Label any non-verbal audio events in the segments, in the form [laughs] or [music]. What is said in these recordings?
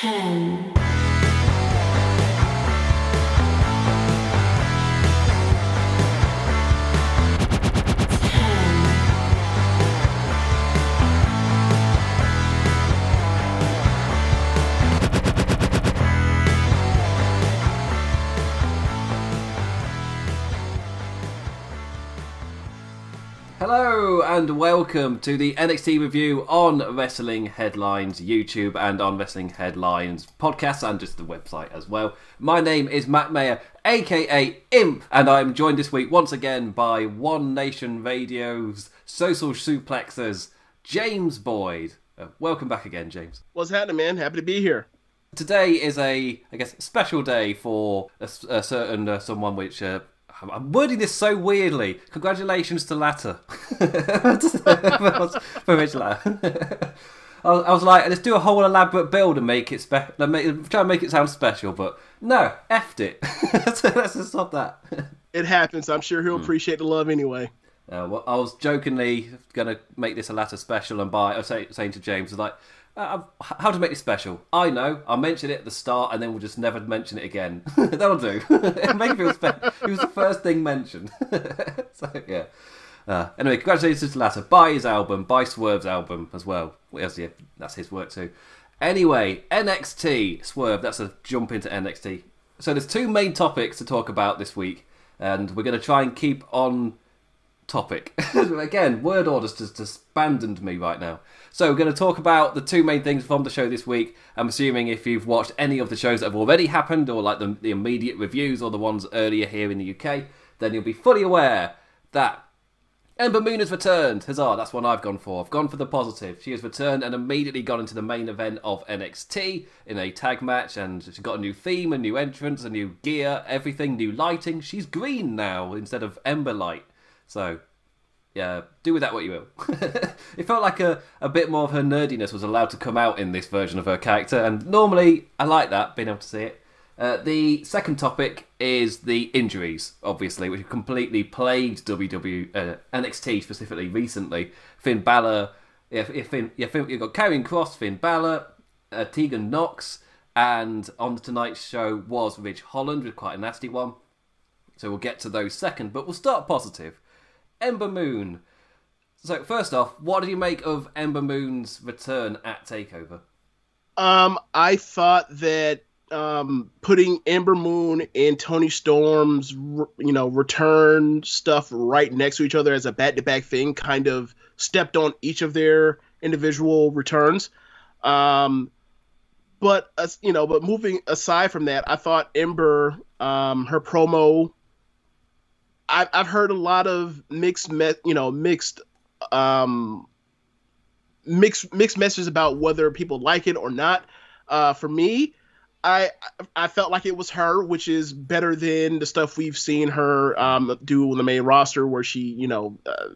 ten, and welcome to the NXT review on Wrestling Headlines YouTube and on Wrestling Headlines podcast and just the website as well. My name is Matt Mayer, aka Imp, and I'm joined this week once again by One Nation Radio's social suplexers, James Boyd. Uh, welcome back again, James. What's happening, man? Happy to be here. Today is a, I guess, special day for a certain uh, someone which. Uh, I'm- wording this so weirdly. Congratulations to Latter. for which Latter. I was, I was like, let's do a whole elaborate build and make it spe- make, try and make it sound special, but no, effed it. [laughs] so let's just stop that. It happens. I'm sure he'll appreciate the love anyway. Uh, well, I was jokingly going to make this a latter special, and by I was say, saying to James, like, uh, how to make this special? I know. I'll mention it at the start, and then we'll just never mention it again. [laughs] That'll do. [laughs] make it feel special. It was the first thing mentioned. [laughs] so yeah. Uh, anyway, congratulations to Latter. Buy his album. Buy Swerve's album as well. Yeah, that's his work too. Anyway, NXT Swerve. That's a jump into NXT. So there's two main topics to talk about this week, and we're going to try and keep on topic. Again, word orders just abandoned me right now. So we're going to talk about the two main things from the show this week. I'm assuming if you've watched any of the shows that have already happened, or like the, the immediate reviews, or the ones earlier here in the UK, then you'll be fully aware that Ember Moon has returned. Huzzah, that's one I've gone for. I've gone for the positive. She has returned and immediately gone into the main event of NXT in a tag match, and she's got a new theme, a new entrance, a new gear, everything, new lighting. She's green now instead of Ember Light. So, yeah, do with that what you will. [laughs] it felt like a, a bit more of her nerdiness was allowed to come out in this version of her character, and normally I like that, being able to see it. Uh, the second topic is the injuries, obviously, which have completely plagued WWE, uh, NXT specifically recently. Finn Balor, yeah, Finn, yeah, you've got Karrion Kross, Finn Balor, uh, Tegan Nox, and on the Tonight Show was Ridge Holland with quite a nasty one. So we'll get to those second, but we'll start positive. Ember Moon. So first off, what did you make of Ember Moon's return at Takeover? Um, I thought that um, putting Ember Moon and Toni Storm's, you know, return stuff right next to each other as a back-to-back thing kind of stepped on each of their individual returns. Um, but uh, you know, but moving aside from that, I thought Ember, um, her promo. I've I've heard a lot of mixed, me- you know, mixed um mixed mixed messages about whether people like it or not. Uh, for me, I I felt like it was her, which is better than the stuff we've seen her um, do on the main roster, where she, you know, uh,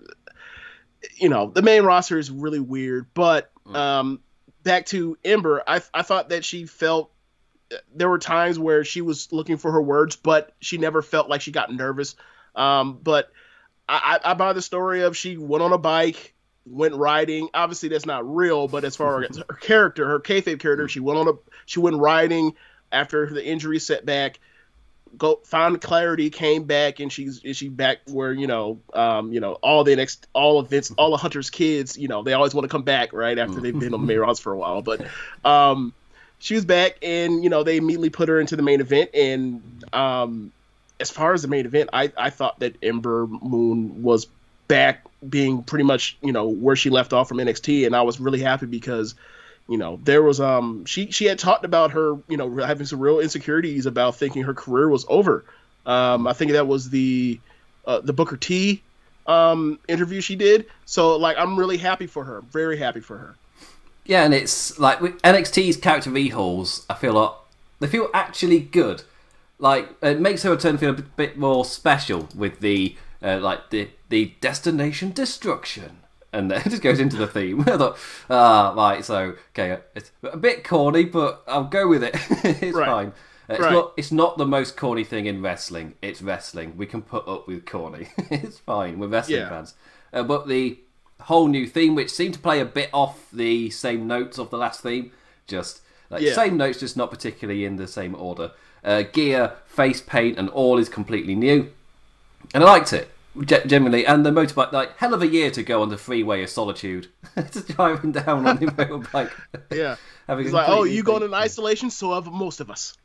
you know, the main roster is really weird. But um, back to Ember, I I thought that she felt there were times where she was looking for her words, but she never felt like she got nervous. Um, but I, I buy the story of she went on a bike, went riding. Obviously, that's not real, but as far as her character, her kayfabe character, she went on a she went riding after the injury setback. Go found clarity, came back, and she's is she back where you know, um, you know, all the next all Vince, all of Hunter's kids, you know, they always want to come back right after they've been on the main for a while, but um, she was back, and you know, they immediately put her into the main event, and um, as far as the main event, I, I thought that Ember Moon was back being pretty much, you know, where she left off from NXT and I was really happy because, you know, there was um she she had talked about her, you know, having some real insecurities about thinking her career was over. Um I think that was the uh, the Booker T um interview she did. So like I'm really happy for her. Very happy for her. Yeah, and it's like with NXT's character rehauls. I feel like they feel actually good. Like it makes her return feel a bit- more special with the uh, like the the destination destruction, and then [laughs] it just goes into the theme. [laughs] I thought, ah, right, so okay, it's a bit corny, but I'll go with it. [laughs] it's Right. fine. It's Right. not. It's not the most corny thing in wrestling. It's wrestling. We can put up with corny. it's fine. We're wrestling Yeah. fans. Uh, but the whole new theme, which seemed to play a bit off the same notes of the last theme, just Like Yeah. same notes, just not particularly in the same order. Uh, gear, face paint, and all is completely new, and I liked it generally. And the motorbike, like hell of a year to go on the freeway of solitude, [laughs] just driving down on your [laughs] motorbike. Yeah. [laughs] having like, oh, you going in isolation? So have most of us.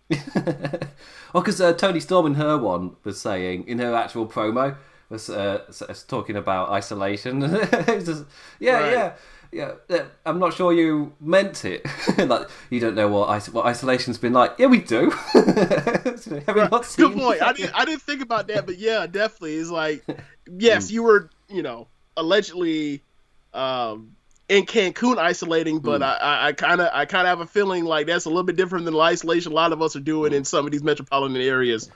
Oh, because uh, Toni Storm in her one was saying in her actual promo was uh, talking about isolation. It was just, yeah, Right. yeah, yeah. I'm not sure you meant it. [laughs] like you don't know what what isolation's been like. Yeah, we do. [laughs] Have you not seen? Good point. I didn't, I didn't think about that, but yeah, definitely. It's like, [laughs] yes, hmm. you were, you know, allegedly um, in Cancun isolating, but hmm. I, I kind of, I kind of have a feeling like that's a little bit different than the isolation a lot of us are doing in hmm. some of these metropolitan areas.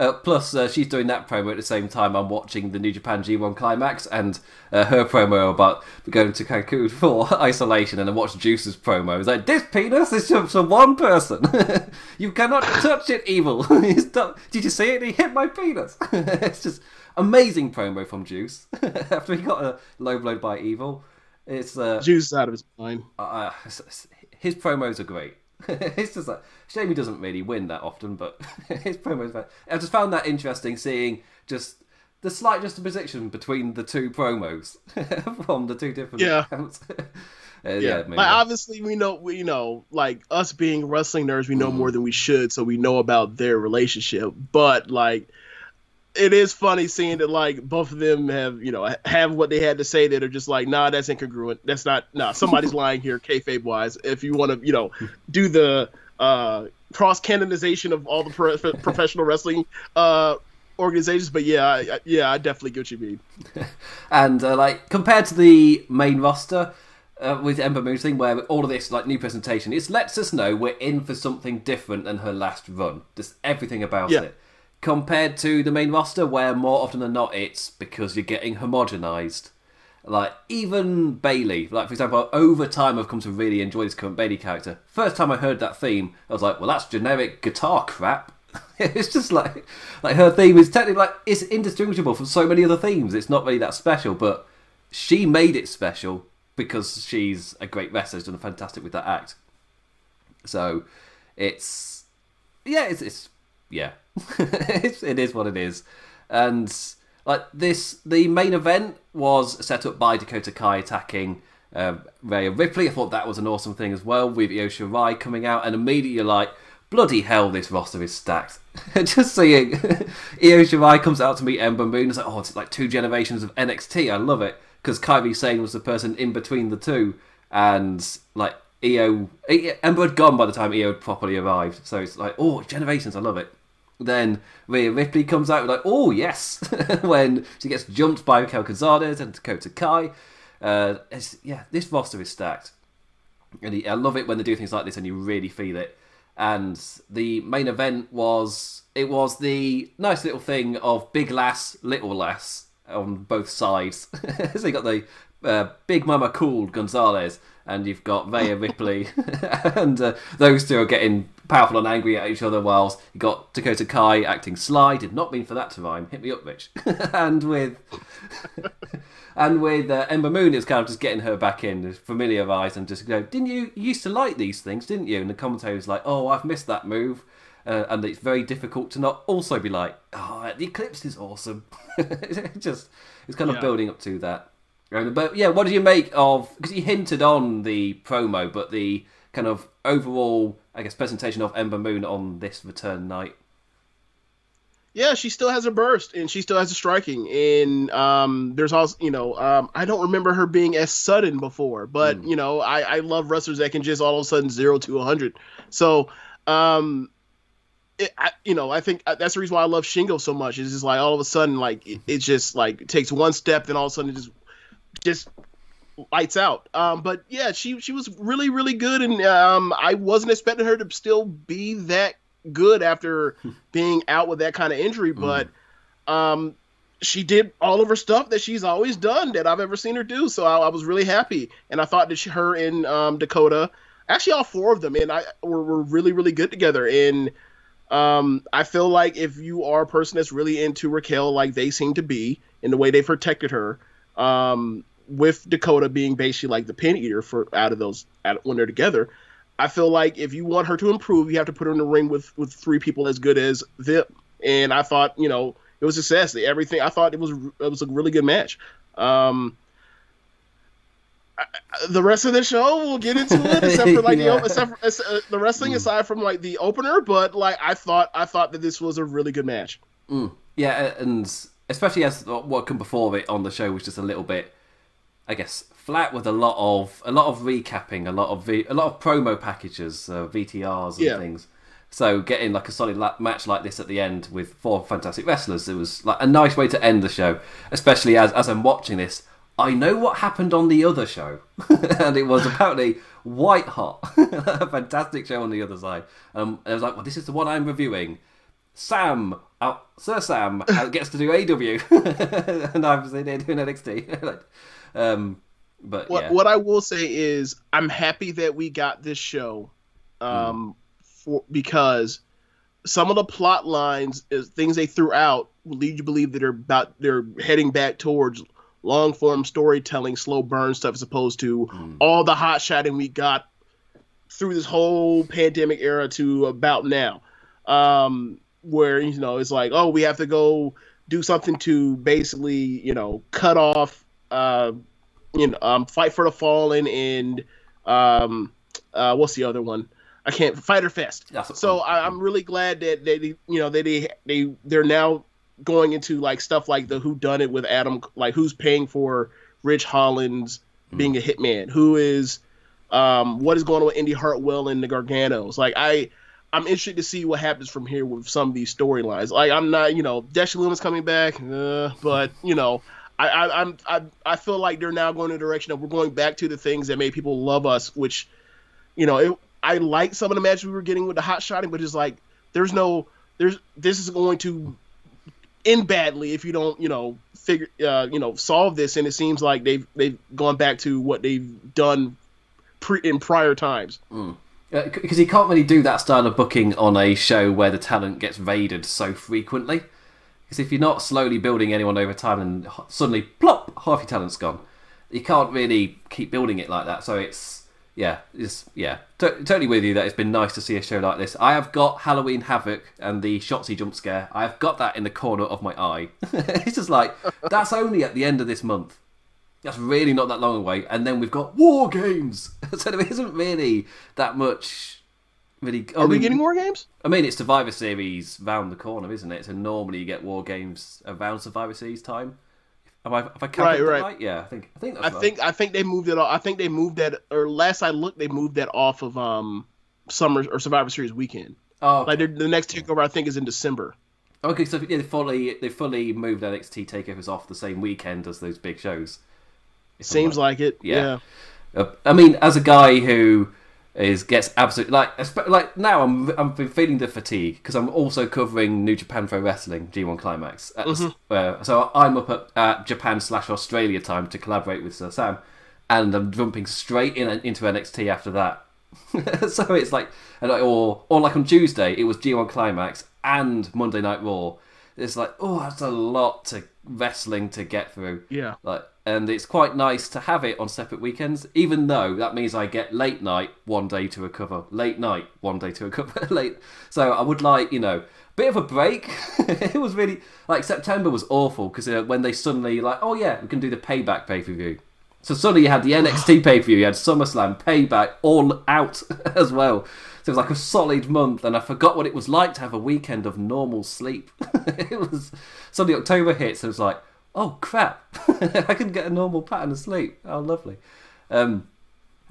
Uh, plus, uh, she's doing that promo at the same time I'm watching the New Japan G1 Climax and uh, her promo about going to Cancun [laughs] for isolation, and I watched Juice's promo. It's like, this penis is just for one person. [laughs] you cannot touch it, evil. [laughs] Did you see it? He hit my penis. it's just amazing promo from Juice after he got a low blow by evil. It's uh, Juice is out of his mind. uh, his promos are great. [laughs] it's just like shame he doesn't really win that often, but [laughs] his promos. I just found that interesting seeing just the slight juxtaposition between the two promos [laughs] from the two different Yeah. accounts. Uh, Yeah, maybe. like obviously we know, we know, like us being wrestling nerds, we know more than we should, so we know about their relationship. But like, it is funny seeing that like both of them have, you know, have what they had to say that are just like, nah, that's incongruent. That's not, nah, somebody's [laughs] lying here, kayfabe wise. If you want to, you know, do the uh cross canonization of all the pro- [laughs] professional wrestling uh organizations, but yeah, I, I- yeah, I definitely get what you mean. [laughs] and uh, like compared to the main roster uh, with Ember Moon thing, where all of this like new presentation, it lets us know we're in for something different than her last run. Just everything about Yeah. it. Compared to the main roster, where more often than not it's because you're getting homogenized. Like even Bayley, like for example, over time I've come to really enjoy this current Bayley character. First time I heard that theme, I was like, well, that's generic guitar crap. [laughs] it's just like like her theme is technically like it's indistinguishable from so many other themes. It's not really that special, but she made it special because she's a great wrestler. She's done fantastic with that act. So it's yeah, it's, it's yeah, [laughs] it is what it is, and like this, the main event was set up by Dakota Kai attacking um, Rhea Ripley. I thought that was an awesome thing as well with Io Shirai coming out, and immediately like, bloody hell, this roster is stacked. [laughs] Just seeing [laughs] Io Shirai comes out to meet Ember Moon, it's like, oh, it's like two generations of NXT. I love it because Kairi Sane was the person in between the two, and like Io, Ember had gone by the time Io had properly arrived. So it's like, oh, generations. I love it. Then Rhea Ripley comes out like, oh yes, [laughs] when she gets jumped by Raquel Gonzalez and Dakota Kai. Uh, yeah, this roster is stacked, and I love it when they do things like this and you really feel it. And the main event was it was the nice little thing of big lass, little lass on both sides. [laughs] so you got the uh, Big Mami Cool Gonzalez, and you've got Rhea Ripley, [laughs] and uh, those two are getting powerful and angry at each other. Whilst you got Dakota Kai acting sly. Did not mean for that to rhyme. Hit me up, Rich. [laughs] and with [laughs] and with uh, Ember Moon, it's kind of just getting her back in, familiarised, and just go. Didn't you, you used to like these things, didn't you? And the commentator was like, "Oh, I've missed that move." Uh, and it's very difficult to not also be like, "Oh, the Eclipse is awesome." it [laughs] just it's kind of Yeah. building up to that. But yeah, what did you make of? Because he hinted on the promo, but the kind of overall, I guess, presentation of Ember Moon on this return night. Yeah, she still has a burst and she still has a striking. And um, there's also, you know, um, I don't remember her being as sudden before, but you know, I, I love wrestlers that can just all of a sudden zero to a hundred. So, um, it, I, you know, I think uh, that's the reason why I love Shingo so much. Is just like all of a sudden, like it, it just like takes one step, then all of a sudden it just just lights out. Um, but yeah, she she was really really good, and um, I wasn't expecting her to still be that good after [laughs] being out with that kind of injury. But um, she did all of her stuff that she's always done that I've ever seen her do. So I, I was really happy, and I thought that she, her and um, Dakota, actually all four of them, and I were, were really really good together. And um, I feel like if you are a person that's really into Raquel, like they seem to be, in the way they protected her, um, with Dakota being basically like the pin eater for out of those out, when they're together, I feel like if you want her to improve, you have to put her in the ring with with three people as good as Vip. And I thought, you know, it was a success. Everything I thought it was it was a really good match. Um, the rest of the show we'll get into it [laughs] except for like yeah. the except for, uh, the wrestling mm. aside from like the opener but like i thought i thought that this was a really good match mm. yeah and especially as what come before it on the show was just a little bit i guess flat with a lot of a lot of recapping a lot of v, a lot of promo packages uh, vtrs and yeah. things so getting like a solid la- match like this at the end with four fantastic wrestlers it was like a nice way to end the show especially as as i'm watching this I know what happened on the other show, [laughs] and it was apparently white hot, [laughs] a fantastic show on the other side. Um, I was like, well, this is the one I'm reviewing. Sam, uh, Sir Sam, uh, gets to do AEW, [laughs] and I'm sitting there doing NXT. Um, but what, yeah. what I will say is, I'm happy that we got this show, um, mm. for because some of the plot lines, is things they threw out, lead you to believe that they're about they're heading back towards long form storytelling, slow burn stuff, as opposed to mm. all the hot shotting we got through this whole pandemic era to about now, um, where you know it's like, oh, we have to go do something to basically, you know, cut off, uh, you know, um, fight for the fallen and um, uh, what's the other one? I can't Fyter Fest. so I, am really glad that they, you know, that they they they're now going into like stuff like the who done it with Adam, like who's paying for Ridge Holland's mm. being a hitman, who is, um, what is going on with Indi Hartwell and the Garganos. Like I, I'm interested to see what happens from here with some of these storylines. Like I'm not, you know, Dexter Lumis coming back, uh, but you know. I, I, I'm I, I feel like they're now going in the direction of we're going back to the things that made people love us, which, you know, it, I like some of the matches we were getting with the hot shotting, but it's like there's no there's this is going to end badly if you don't, you know, figure, uh, you know, solve this. And it seems like they've they've gone back to what they've done pre- in prior times. Mm. Because uh, you can't really do that style of booking on a show where the talent gets raided so frequently. Because if you're not slowly building anyone over time and suddenly plop, half your talent's gone, you can't really keep building it like that. So it's yeah, it's yeah, t- totally with you that it's been nice to see a show like this. I have got Halloween Havoc and the Shotzi jump scare. I have got that in the corner of my eye. [laughs] it's just like that's only at the end of this month. That's really not that long away, and then we've got War Games. [laughs] so there isn't really that much. Really, I are mean, we getting War Games? I mean, it's Survivor Series round the corner, isn't it? So normally you get War Games around Survivor Series time. Have I, have I right, right. right? Yeah, I think I think I right. think I think they moved it. Off, I think they moved that, or last I looked, they moved that off of um summer or Survivor Series weekend. Oh, okay. like the next takeover I think is in December. Okay, so yeah, they fully they fully moved NXT takeovers off the same weekend as those big shows. Seems like it. Yeah. yeah. Uh, I mean, as a guy who is gets absolutely like like now I'm I'm feeling the fatigue because I'm also covering New Japan Pro Wrestling G1 Climax. Mm-hmm. Uh, so I'm up at uh, Japan slash Australia time to collaborate with Sir Sam, and I'm jumping straight in into NXT after that. [laughs] so it's like or or like on Tuesday it was G1 Climax and Monday Night Raw. It's like oh that's a lot to wrestling to get through. Yeah. Like and it's quite nice to have it on separate weekends, even though that means I get late night one day to recover, late night one day to recover, [laughs] late. So I would like, you know, bit of a break. [laughs] it was really like September was awful because uh, when they suddenly like, oh yeah, we can do the payback pay per view. So suddenly you had the NXT [gasps] pay per view, you had SummerSlam payback all out [laughs] as well. So it was like a solid month, and I forgot what it was like to have a weekend of normal sleep. it was suddenly October hits, and it was like oh crap, [laughs] I can get a normal pattern of sleep. Oh, lovely. Um,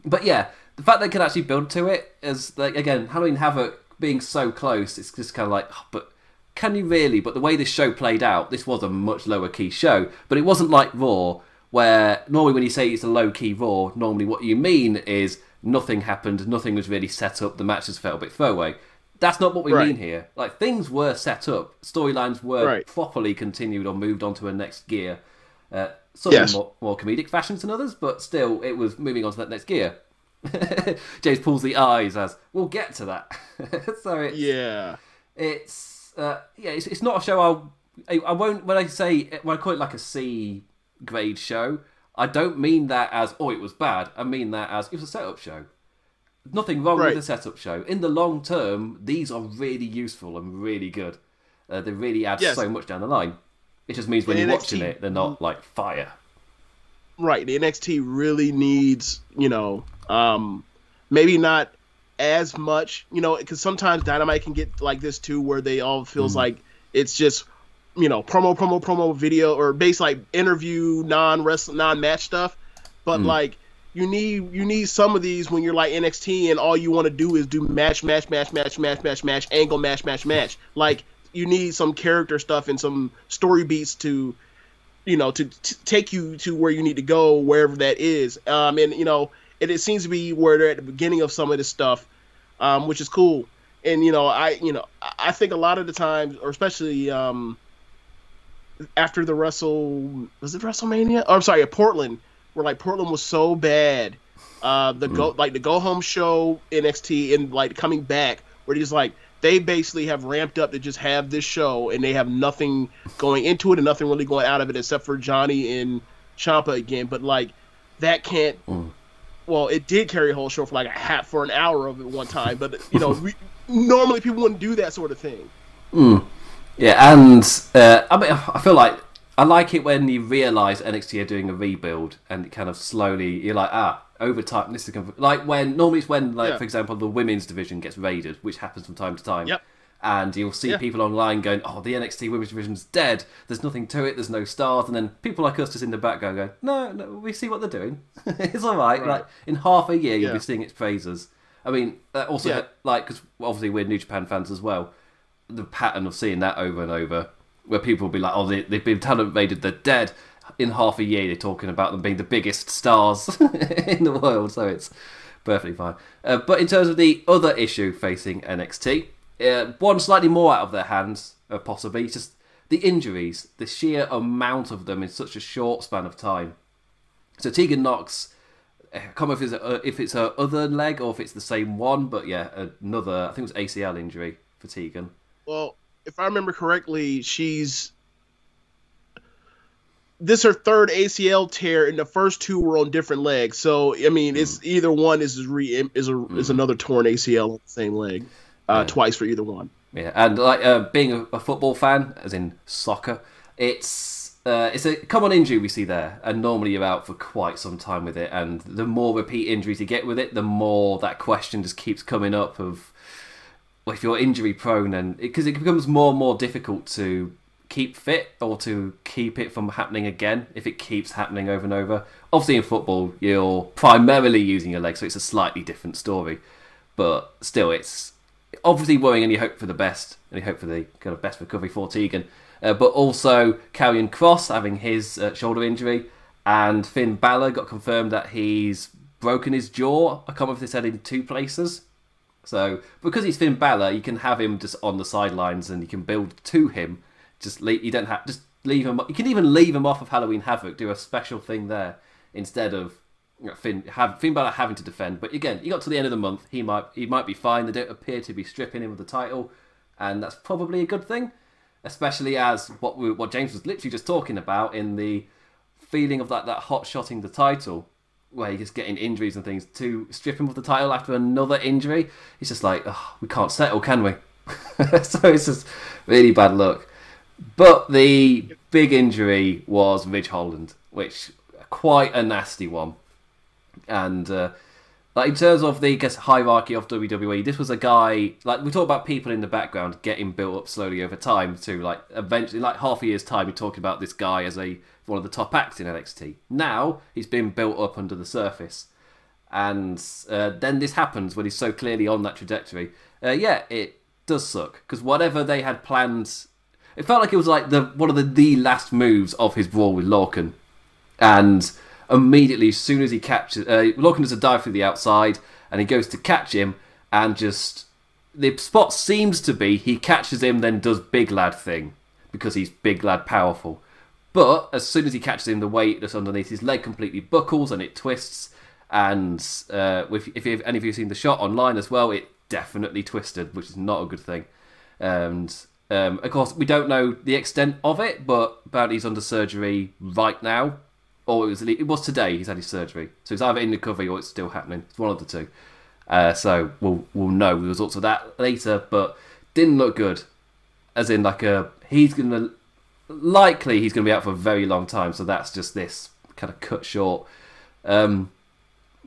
but yeah, the fact they can actually build to it is like again Halloween Havoc being so close. It's just kind of like, oh, but can you really? But the way this show played out, this was a much lower key show. But it wasn't like Raw, where normally when you say it's a low key Raw, normally what you mean is nothing happened, nothing was really set up, the matches felt a bit throwaway. That's not what we right. mean here. Like things were set up, storylines were right. properly continued or moved on to a next gear. Uh, some yes. more, more comedic fashions than others, but still, it was moving on to that next gear. [laughs] James pulls the eyes as we'll get to that. [laughs] so it's, yeah, it's uh, yeah, it's, it's not a show I'll I, I won't when I say when I call it like a C grade show. I don't mean that as oh it was bad. I mean that as it was a setup show nothing wrong Right. with the setup show. In the long term, these are really useful and really good. Uh, they really add Yes. so much down the line. It just means when And you're NXT watching it, they're not like fire. right the nxt really needs you know um maybe not as much you know because sometimes dynamite can get like this too where they all feels like it's just you know promo promo promo video or base like interview non wrestling non match stuff but like you need you need some of these when you're like NXT and all you want to do is do match match match match match match match angle match match match. Like you need some character stuff and some story beats to you know to take you to where you need to go wherever that is. Um and you know it, it seems to be where they're at the beginning of some of this stuff um which is cool. And you know i you know i think a lot of the times or especially um after the wrestle was it wrestlemania? Oh, i'm sorry portland where like portland was so bad. Uh the go like the go home show nxt and like coming back where he's like they basically have ramped up to just have this show and they have nothing going into it and nothing really going out of it except for johnny and Ciampa again. But like that can't well it did carry a whole show for like a half for an hour of it one time but you know we, normally people wouldn't do that sort of thing. Yeah, and uh, I mean, I feel like I like it when you realise NXT are doing a rebuild and it kind of slowly you're like, ah, over time this is gonna, like when normally it's when like Yeah. for example the women's division gets raided, which happens from time to time. Yep. And you'll see Yeah. people online going, "Oh, the NXT women's division's dead. There's nothing to it. There's no stars." And then people like us just in the background going, "No, no, we see what they're doing. [laughs] it's all right. Right. Like in half a year, you'll be seeing its praises." I mean, also like because obviously we're New Japan fans as well the pattern of seeing that over and over, where people will be like, "Oh, they, they've been talent raided, they're dead." In half a year, they're talking about them being the biggest stars [laughs] in the world, so it's perfectly fine. Uh, but in terms of the other issue facing NXT, uh, one slightly more out of their hands, uh, possibly, it's just the injuries, the sheer amount of them in such a short span of time. So Tegan Nox, I can't remember if it's, a, if it's her other leg or if it's the same one, but yeah, another, I think it was ACL injury for Tegan. Well, if I remember correctly, she's this her third ACL tear, and the first two were on different legs. So I mean, it's either one is re is a is another torn ACL on the same leg, uh, twice for either one. Yeah, and like uh, being a, a football fan, as in soccer, it's uh, it's a common injury we see there, and normally you're out for quite some time with it. And the more repeat injuries you get with it, the more that question just keeps coming up of if you're injury prone, and because it, becomes more and more difficult to keep fit or to keep it from happening again if it keeps happening over and over. Obviously, in football, you're primarily using your legs, so it's a slightly different story. But still, it's obviously worrying, and you hope for the best, and you hope for the kind of best recovery for Tegan. Uh, but also, Karrion Kross having his uh, shoulder injury, and Finn Balor got confirmed that he's broken his jaw. I can't remember if they said in two places. So because he's Finn Balor, you can have him just on the sidelines, and you can build to him. Just leave, you don't have just leave him. You can even leave him off of Halloween Havoc, do a special thing there instead of Finn have Finn Balor having to defend. But again, you got to the end of the month, he might he might be fine. They don't appear to be stripping him of the title, and that's probably a good thing, especially as what we, what James was literally just talking about in the feeling of that that hot shotting the title where he's getting injuries and things to strip him of the title after another injury. It's just like oh, we can't settle, can we? [laughs] so it's just really bad luck. But the big injury was Ridge Holland, which quite a nasty one. And uh, like in terms of the I guess hierarchy of WWE, this was a guy like we talk about people in the background getting built up slowly over time to like eventually like half a year's time you're talking about this guy as a one of the top acts in NXT. Now he's been built up under the surface. And uh, then this happens when he's so clearly on that trajectory. Uh, yeah, it does suck because whatever they had planned, it felt like it was like the one of the, the last moves of his brawl with Lorcan and immediately as soon as he catches uh, Lorcan does a dive through the outside and he goes to catch him and just the spot seems to be he catches him then does big lad thing because he's big lad powerful but as soon as he catches him the weight that's underneath his leg completely buckles and it twists and uh, if, if any of you have seen the shot online as well it definitely twisted which is not a good thing and um, of course, we don't know the extent of it, but he's under surgery right now, or it was it was today. He's had his surgery, so it's either in recovery or it's still happening. It's one of the two. Uh, so we'll we'll know the results of that later. But didn't look good, as in like a he's gonna likely he's gonna be out for a very long time. So that's just this kind of cut short. Um,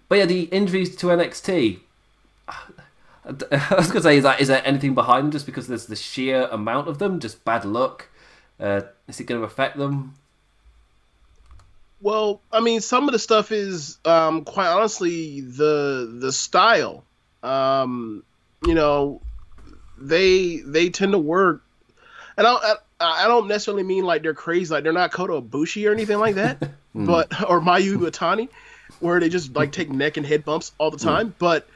but yeah, the injuries to NXT. [sighs] I was gonna say, is that is there anything behind them? Just because there's the sheer amount of them, just bad luck. Uh, is it going to affect them? Well, I mean, some of the stuff is um, quite honestly the the style. Um, you know, they they tend to work, and I, I don't necessarily mean like they're crazy, like they're not Kota Ibushi or anything like that, [laughs] but or Mayu Iwatani, where they just like take neck and head bumps all the time, but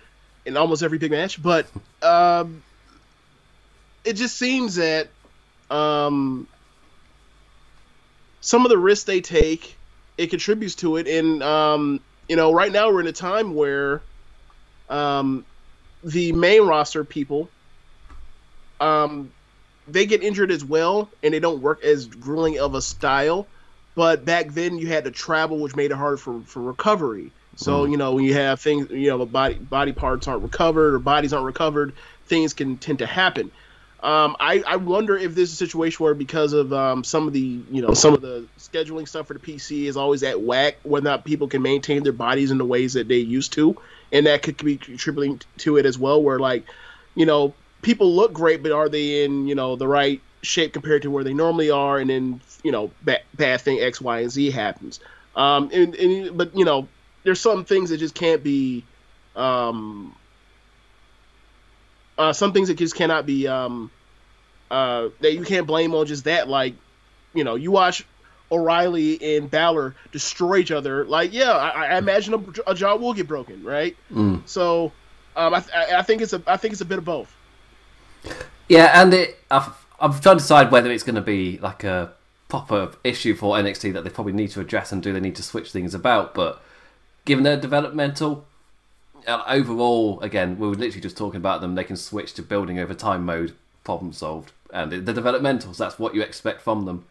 in almost every big match. But um, it just seems that um, some of the risks they take, it contributes to it. And um, you know, right now we're in a time where um, the main roster people, um, they get injured as well, and they don't work as grueling of a style. But back then, you had to travel, which made it hard for for recovery. So you know, when you have things, you know, body body parts aren't recovered or bodies aren't recovered, things can tend to happen. Um, I, I wonder if this is a situation where because of um, some of the you know some of the scheduling stuff for the PC is always at whack, whether or not people can maintain their bodies in the ways that they used to, and that could be contributing to it as well. Where like, you know, people look great, but are they in you know the right shape compared to where they normally are? And then you know, bad, bad thing X, Y, and Z happens. Um, and, and but you know, there's some things that just can't be um, uh, some things that just cannot be um, uh, that you can't blame on just that. Like, you know, you watch O'Reilly and Balor destroy each other. Like, yeah, I, I imagine a, a, jaw will get broken, right? Mm. So, um, I, I, think it's a I think it's a bit of both. Yeah, and it I've, I'm trying to decide whether it's going to be like a proper issue for NXT that they probably need to address and do they need to switch things about, but given their developmental uh, overall, again, we were literally just talking about them. They can switch to building over time mode, problem solved, and the developmentals. That's what you expect from them,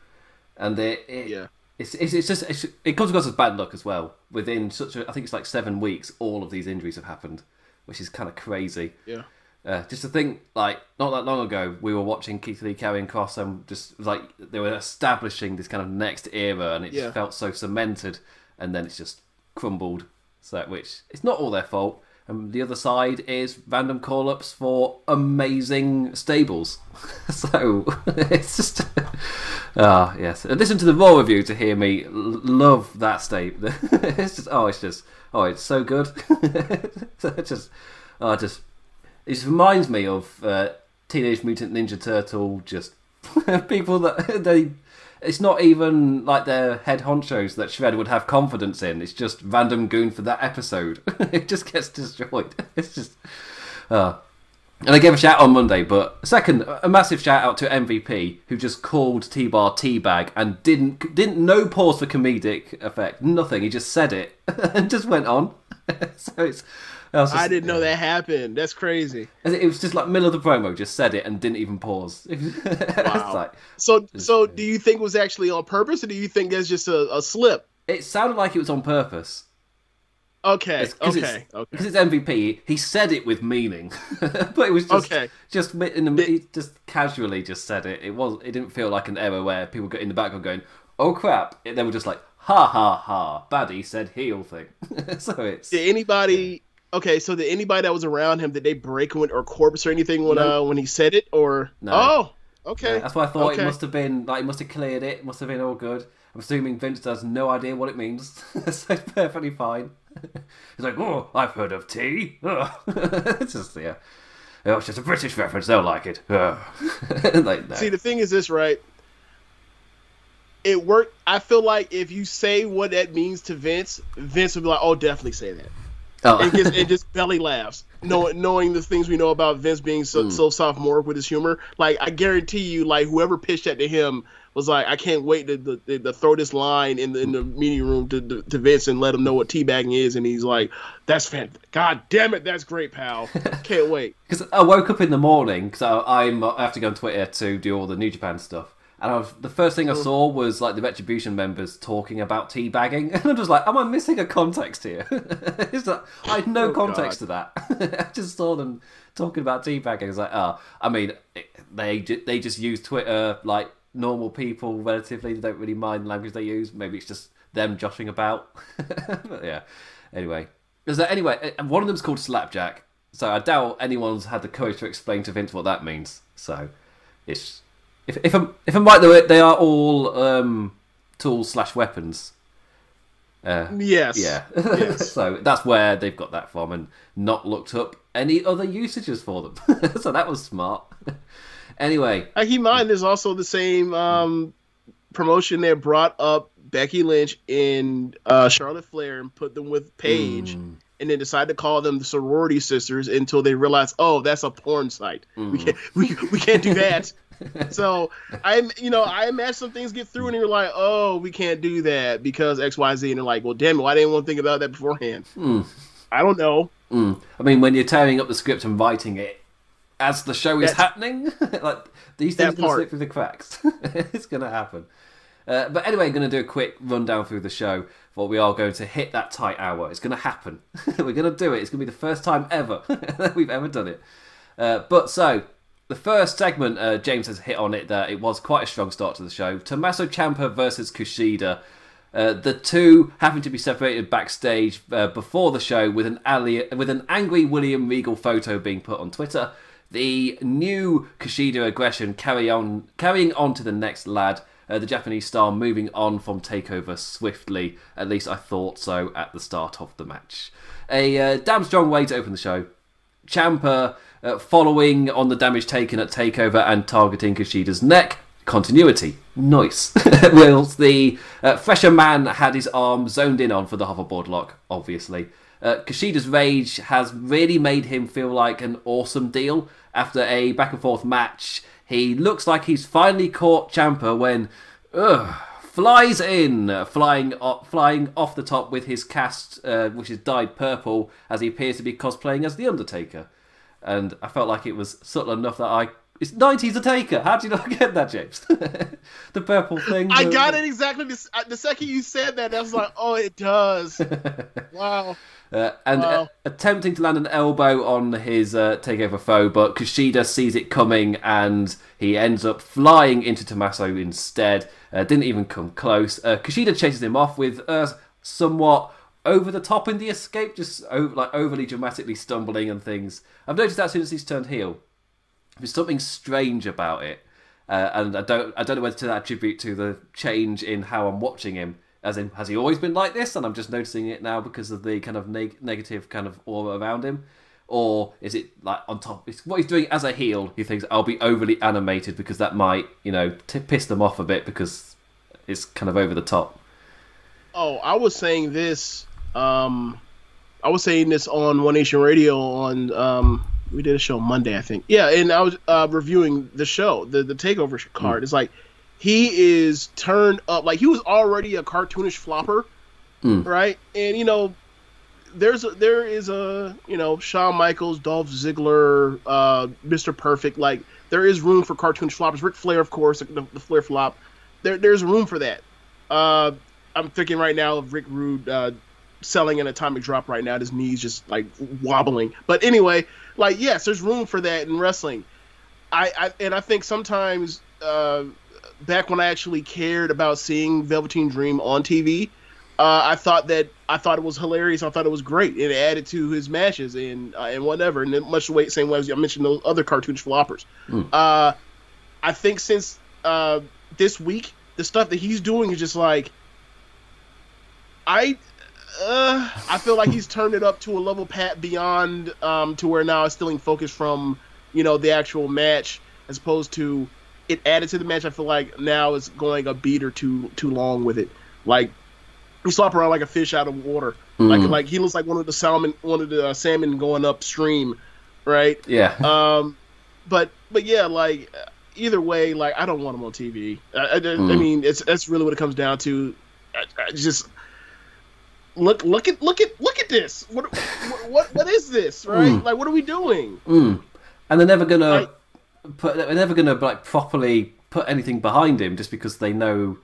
and it, it yeah. It's, it's, it's just it's, it comes across as bad luck as well. Within such a, I think it's like seven weeks, all of these injuries have happened, which is kind of crazy. Yeah. Uh, just to think, like not that long ago, we were watching Keith Lee Karrion Kross, and just like they were establishing this kind of next era, and it Yeah. just felt so cemented, and then it's just crumbled. So, which it's not all their fault. And the other side is random call ups for amazing stables. [laughs] so [laughs] it's just [laughs] ah yes. And listen to the raw review to hear me l- love that stable. it's just oh, it's just oh, it's so good. so just oh, just it reminds me of uh, Teenage Mutant Ninja Turtle. Just [laughs] people that [laughs] they. It's not even like their head honchos that Shred would have confidence in. It's just random goon for that episode. [laughs] it just gets destroyed. It's just. Uh. And I gave a shout on Monday, but second, a massive shout out to MVP who just called T Bar Teabag and didn't didn't no pause for comedic effect, nothing. He just said it and just went on. so it's. I, just- I didn't know that happened. That's crazy. it was just like middle of the promo, just said it and didn't even pause. [laughs] Wow. like, So, so do you think it was actually on purpose, or do you think that's just a, a slip? it sounded like it was on purpose. Okay, It's- okay, it's, okay. Because it's MVP, he said it with meaning, [laughs] but it was just Okay. just in the he just casually just said it. It was it didn't feel like an error where people got in the background going, "Oh crap!" They were just like, "Ha ha ha!" Baddie said heel thing. [laughs] so it's Did anybody? Okay, so did anybody that was around him did they break or corpse or anything when No. uh, when he said it or? No. Oh, okay. that's why I thought okay. it must have been like it must have cleared it. It must have been all good. I'm assuming Vince has no idea what it means, [laughs] so it's perfectly fine. [laughs] He's like, "Oh, I've heard of tea." Oh. [laughs] it's just yeah. Oh, it's just a British reference. They'll like it. Oh. like, no. See, the thing is this, right? It worked. I feel like if you say what that means to Vince, Vince would be like, "Oh, definitely say that." Oh. and just, and [laughs] just belly laughs, knowing knowing the things we know about Vince being so, mm. so sophomoric with his humor. Like I guarantee you, like whoever pitched that to him was like, I can't wait to, to, to throw this line in the in the meeting room to, to, to Vince and let him know what teabagging is, and he's like, "That's fantastic! God damn it, that's great, pal! Can't wait." [laughs] Because I woke up in the morning because I'm I have to go on Twitter to do all the New Japan stuff, And I was, the first thing I saw was like the Retribution members talking about teabagging, [laughs] and I'm just like, am I missing a context here? [laughs] it's like, I had no Oh, context to that. [laughs] I just saw them talking about teabagging. I was like, oh, I mean, it, they they just use Twitter like normal people relatively. They don't really mind the language they use. Maybe it's just them joshing about. but yeah. Anyway, is there anyway? One of them's called Slapjack, so I doubt anyone's had the courage to explain to Vince what that means. So it's if if I'm if I'm right though, they are all um, tools slash weapons. Uh, Yes. yeah. Yes. [laughs] so that's where they've got that from, and not looked up any other usages for them. [laughs] so that was smart. [laughs] anyway, I keep in mind there's also the same um, promotion that brought up Becky Lynch and uh, Charlotte Flair and put them with Paige, Mm. and then decided to call them the sorority sisters until they realized, oh, that's a porn site. Mm. We can't we, we can't do that. [laughs] so I you know I imagine some things get through and you're like, oh, we can't do that because X Y Z, and they're like, well, damn it, why didn't want to think about that beforehand? I don't know. Mm. I mean, when you're tearing up the script and writing it as the show is That's- happening, [laughs] like these things part. slip through the cracks. [laughs] it's going to happen. Uh, but anyway, I'm going to do a quick rundown through the show. For we are going to hit that tight hour. It's going to happen. We're going to do it. It's going to be the first time ever that we've ever done it. Uh, but so the first segment, uh, James has hit on it that it was quite a strong start to the show. Tommaso Ciampa versus Kushida. Uh, the two having to be separated backstage uh, before the show with an ali- with an angry William Regal photo being put on Twitter. The new Kushida aggression carry on carrying on to the next lad. Uh, the Japanese star moving on from Takeover swiftly. At least I thought so at the start of the match. A uh, damn strong way to open the show. Ciampa uh, following on the damage taken at Takeover and targeting Kushida's neck. Continuity. Nice. [laughs] Whilst the uh, fresher man had his arm zoned in on for the hoverboard lock, obviously. Uh, Kushida's rage has really made him feel like an awesome deal. After a back and forth match, he looks like he's finally caught Ciampa when ugh, flies in, flying off, flying off the top with his cast, uh, which is dyed purple, as he appears to be cosplaying as the Undertaker. And I felt like it was subtle enough that I. It's 90s a Taker. How did you not get that, James? [laughs] the purple thing. I the- got it exactly the, uh, the second you said that. I was like, oh, it does. [laughs] wow. Uh, and Wow. uh, attempting to land an elbow on his uh, takeover foe, but Kushida sees it coming and he ends up flying into Tommaso instead. Uh, didn't even come close. Uh, Kushida chases him off with somewhat over the top in the escape, just over, like overly dramatically stumbling and things. I've noticed that as soon as he's turned heel, there's something strange about it, uh, and I don't I don't know whether to attribute to the change in how I'm watching him. As in, has he always been like this, and I'm just noticing it now because of the kind of neg- negative kind of aura around him, or is it like on top? It's what he's doing as a heel. He thinks I'll be overly animated because that might you know t- piss them off a bit because it's kind of over the top. Oh, I was saying this. Um, I was saying this on One Nation Radio on. Um, we did a show Monday, I think. Yeah, and I was uh, reviewing the show, the the Takeover card. It's like he is turned up. Like he was already a cartoonish flopper, Mm. right? And you know, there's a, there is a you know Shawn Michaels, Dolph Ziggler, uh, Mr. Perfect. Like there is room for cartoonish floppers. Ric Flair, of course, the, the Flair flop. There there's room for that. Uh, I'm thinking right now of Rick Rude uh, selling an atomic drop right now. His knees just like wobbling. But anyway, like yes, there's room for that in wrestling. I, I and I think sometimes uh, back when I actually cared about seeing Velveteen Dream on TV, uh, I thought that I thought it was hilarious. I thought it was great. It added to his matches and uh, and whatever. And then much the way same way as I mentioned those other cartoonish floppers. Uh, I think since uh, this week, the stuff that he's doing is just like I. Uh, I feel like he's turned it up to a level pat beyond um, to where now it's stealing focus from you know the actual match as opposed to it added to the match. I feel like now it's going a beat or two too long with it. Like he slop around like a fish out of water. Like Mm. like he looks like one of the salmon, one of the uh, salmon going upstream, right? Yeah. Um, but but yeah, like either way, like I don't want him on TV. I, I, I Mm. mean, it's that's really what it comes down to. I, I just look look at look at look at this. What what what, what is this? Right? Mm. Like what are we doing? Mm. And they're never gonna Like- put. They're never gonna like properly put anything behind him just because they know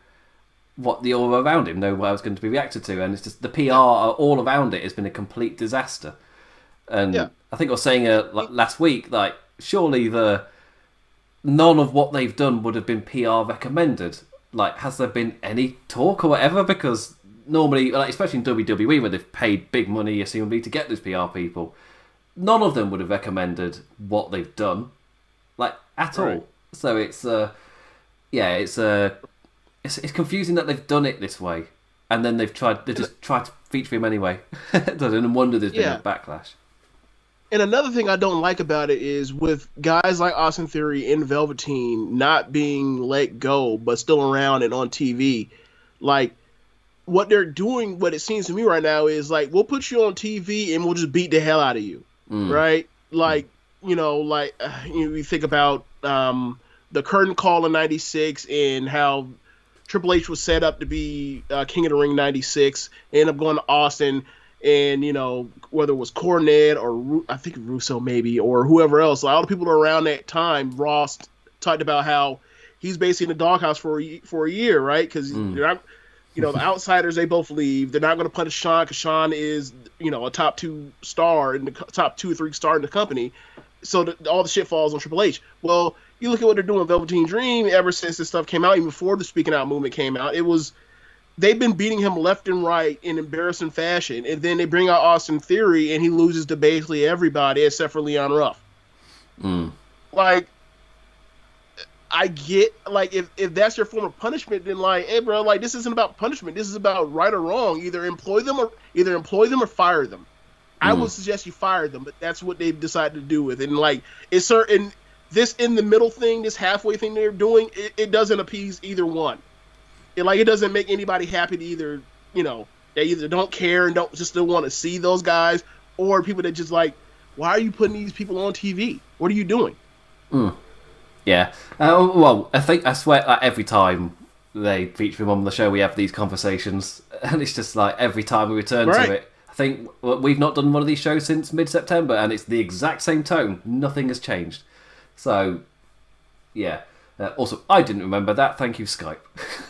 what the aura around him know how it's going to be reacted to, and it's just the PR all around it has been a complete disaster. And Yeah. I think I was saying uh, like, last week, like surely the none of what they've done would have been PR recommended. Like, has there been any talk or whatever? Because normally, like, especially in WWE, where they've paid big money, assumably, to get those PR people, none of them would have recommended what they've done, like at Right. all. So it's uh, yeah, it's uh, it's, it's confusing that they've done it this way, and then they've tried they just tried to feature him anyway. [laughs] and wonder there's been Yeah. a backlash. And another thing I don't like about it is with guys like Austin Theory and Velveteen not being let go, but still around and on TV, like what they're doing, what it seems to me right now is like we'll put you on TV and we'll just beat the hell out of you, right? Like you know, like uh, you, know, you think about um, the curtain call in '96 and how Triple H was set up to be uh, King of the Ring '96, ended up going to Austin, and you know whether it was Cornette or Ru- I think Russo maybe or whoever else, a lot of people around that time, Ross talked about how he's basically in the doghouse for a, for a year, right? Because not, you know, the outsiders they both leave. They're not going to punish Shawn because Shawn is you know a top two star in the top two or three star in the company. So the, all the shit falls on Triple H. Well, you look at what they're doing with Velveteen Dream ever since this stuff came out, even before the Speaking Out movement came out. It was they've been beating him left and right in embarrassing fashion, and then they bring out Austin Theory, and he loses to basically everybody except for Leon Ruff. Mm. Like, I get like if if that's your form of punishment, then like, hey, bro, like this isn't about punishment. This is about right or wrong. Either employ them or either employ them or fire them. I hmm. would suggest you fire them, but that's what they've decided to do with it. And like, it's certain this in the middle thing, this halfway thing they're doing, it, it doesn't appease either one it like it doesn't make anybody happy to either you know they either don't care and don't just don't want to see those guys or people that just like why are you putting these people on tv what are you doing hmm. Yeah. Uh, well, I think I swear like every time they feature him on the show, we have these conversations, [laughs] and it's just like every time we return Right. to it. I think we've not done one of these shows since mid-September, and it's the exact same tone. Nothing has changed. So, yeah. Uh, also, I didn't remember that. Thank you, Skype.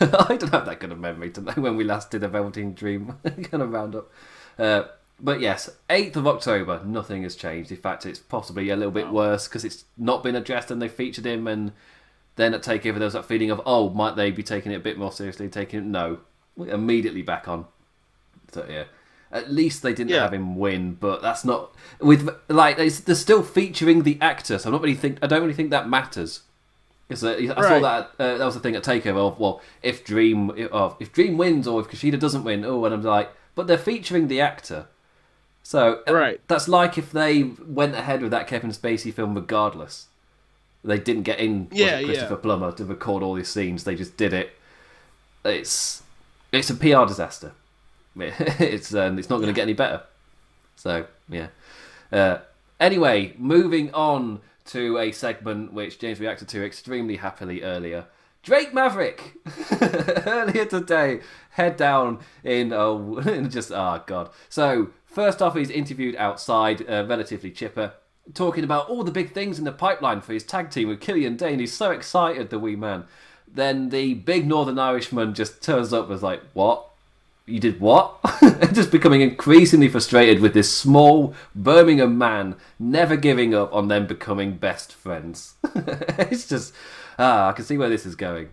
[laughs] I don't have that good of memory to know [laughs] when we last did a Velveteen Dream kind of roundup. Uh, but yes, 8th of October, nothing has changed. In fact, it's possibly a little bit worse because it's not been addressed and they featured him. And then at TakeOver, there was that feeling of, oh, might they be taking it a bit more seriously? Taking it, no. We're immediately back on. So, yeah. At least they didn't Yeah. have him win, but that's not with like they're still featuring the actor. So I'm not really think I don't really think that matters. Uh, I saw Right. that uh, that was the thing at Takeover. Of, well, if Dream if, if Dream wins or if Kushida doesn't win, oh, and I'm like, but they're featuring the actor. So uh, Right. that's like if they went ahead with that Kevin Spacey film regardless. They didn't get in Yeah, Christopher yeah. Plummer to record all these scenes. They just did it. It's it's a PR disaster. [laughs] it's um, it's not going to get any better. So yeah. Uh, anyway, moving on to a segment which James reacted to extremely happily earlier. Drake Maverick [laughs] earlier today, head down in oh [laughs] in just ah god. So first off, he's interviewed outside, uh, relatively chipper, talking about all the big things in the pipeline for his tag team with Killian Dain. He's so excited, the wee man. Then the big Northern Irishman just turns up and was like, "What? You did what? [laughs] just becoming increasingly frustrated with this small Birmingham man never giving up on them becoming best friends. [laughs] it's just, ah, I can see where this is going.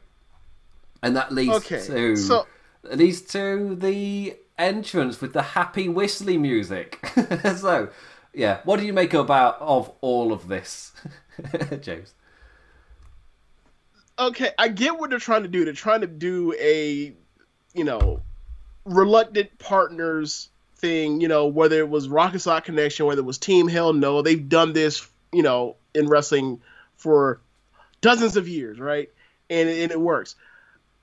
And that leads Okay, to so- leads to the entrance with the happy whistly music. [laughs] so, yeah, what do you make about of all of this, [laughs] James? okay i get what they're trying to do they're trying to do a you know reluctant partners thing you know whether it was Rock 'n' Sock Connection whether it was team hell no they've done this you know in wrestling for dozens of years right and, and it works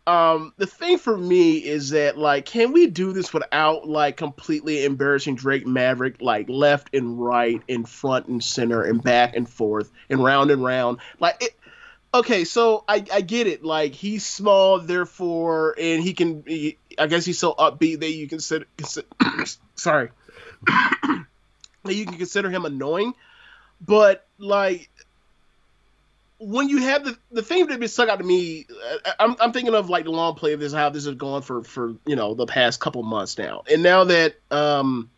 um the thing for me is that like can we do this without like completely embarrassing drake maverick like left and right and front and center and back and forth and round and round? Like it okay so i i get it. Like he's small therefore and he can he, i guess he's so upbeat that you consider, consider [coughs] sorry [coughs] that you can consider him annoying. But like when you have the the thing that been stuck out to me, I'm, I'm thinking of like the long play of this, how this has gone for for you know the past couple months now, and now that um,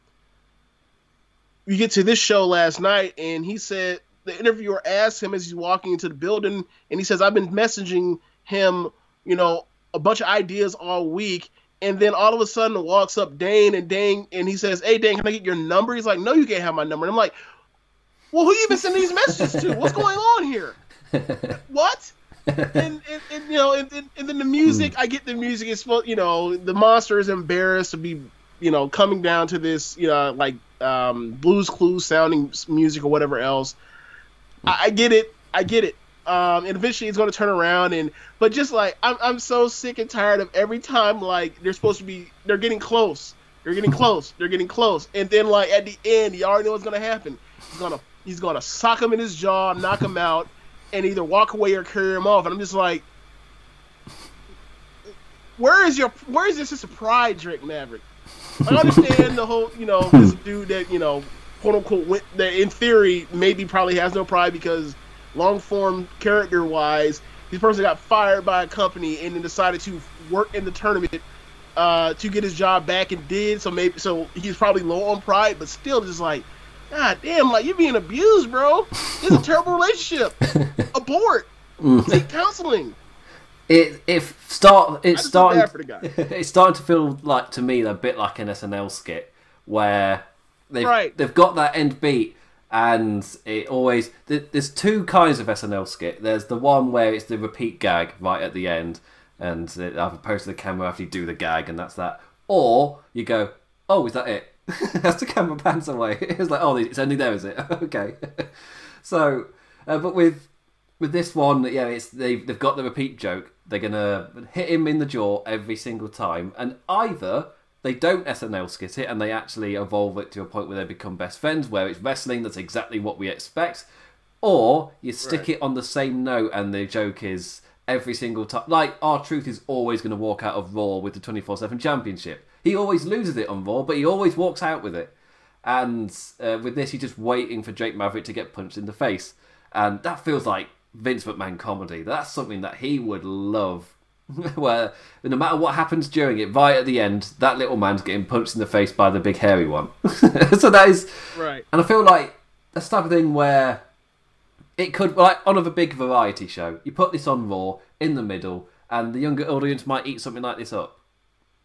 you get to this show last night, and he said the interviewer asked him as he's walking into the building, and he says, "I've been messaging him, you know, a bunch of ideas all week." And then all of a sudden walks up Dain and Dain and he says, Hey Dain, can I get your number? He's like, No, you can't have my number. And I'm like, Well, who you been sending these messages to? What's going on here? [laughs] what? and, [laughs] and, and, you know, and, and, and then the music. I get the music is you know the monster is embarrassed to be you know coming down to this you know like um, Blues Clues sounding music or whatever else. I, I get it. I get it. Um, and eventually it's going to turn around and but just like I'm, I'm so sick and tired of every time like they're supposed to be they're getting close they're getting [laughs] close they're getting close and then like at the end you already know what's going to happen he's gonna he's gonna sock him in his jaw knock him out and either walk away or carry him off. And I'm just like, where is your where is this sense of pride, Drake Maverick? I understand the whole, you know, this dude that you know, quote unquote, went, that in theory maybe probably has no pride because long form character wise, this person got fired by a company and then decided to work in the tournament uh, to get his job back and did. So maybe so he's probably low on pride, but still just like God damn, like you're being abused, bro. It's a terrible relationship. [laughs] Abort. Mm. Take counseling. It if start it's starting it's starting to feel like to me a bit like an SNL skit where they've right. they've got that end beat and it always there's two kinds of SNL skit. There's the one where it's the repeat gag right at the end and it either post to the camera after you do the gag and that's that, or you go, oh, is that it? [laughs] As the camera pans away, [laughs] it's like, oh, it's only there, is it? [laughs] okay. so, uh, but with with this one, yeah, it's they've they've got the repeat joke. They're gonna hit him in the jaw every single time, and either they don't SNL skit it and they actually evolve it to a point where they become best friends, where it's wrestling. That's exactly what we expect. Or you stick right. it on the same note, and the joke is every single time. Like R-Truth is always going to walk out of Raw with the twenty four seven championship. He always loses it on Raw, but he always walks out with it. And uh, with this, he's just waiting for Jake Maverick to get punched in the face, and that feels like Vince McMahon comedy. That's something that he would love. [laughs] Where no matter what happens during it, right at the end, that little man's getting punched in the face by the big hairy one. [laughs] so that is right. And I feel like that's the type of thing where it could like on a big variety show. You put this on Raw in the middle, and the younger audience might eat something like this up.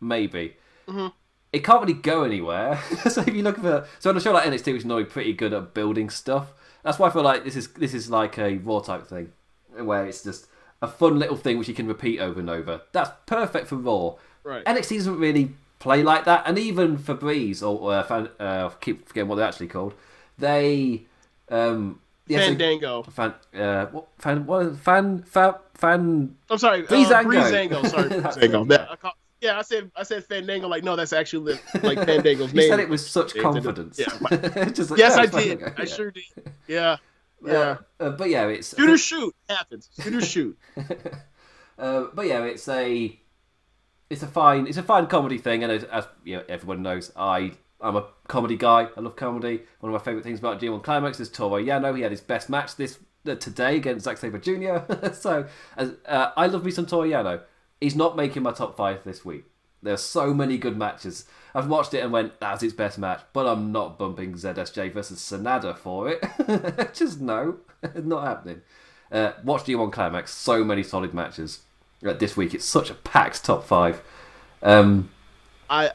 Maybe. Mm-hmm. It can't really go anywhere. [laughs] so if you look for so on a show like NXT, which is normally pretty good at building stuff, that's why I feel like this is this is like a Raw type thing, where it's just a fun little thing which you can repeat over and over. That's perfect for Raw. Right. NXT doesn't really play like that, and even for Breeze or uh, fan, uh, keep forgetting what they're actually called. They um, Yes, Fandango. Fan, uh, what, fan, what, fan, fan, fan. I'm sorry, Breezango. Uh, Breezango. Sorry, [laughs] Breezango. Yeah, I said, I said Fandango. Like, no, that's actually like [laughs] Fandango's name. You said it with such confidence. Yeah. [laughs] Just, yes, I did. Yeah. I sure did. Yeah. [laughs] Yeah. Uh, but yeah, it's shoot or shoot happens. Shoot or shoot. uh, but yeah, it's a it's a fine it's a fine comedy thing, and as, as you know, everyone knows, I I'm a comedy guy. I love comedy. One of my favourite things about G1 Climax is Toru Yano. He had his best match this uh, today against Zack Sabre Jr. so uh, I love me some Toru Yano. He's not making my top five this week. There are so many good matches. I've watched it and went, that's his best match, but I'm not bumping ZSJ versus Sanada for it. [laughs] Just no, [laughs] not happening. Uh, watch G1 Climax. So many solid matches uh, this week. It's such a packed top five. Um, I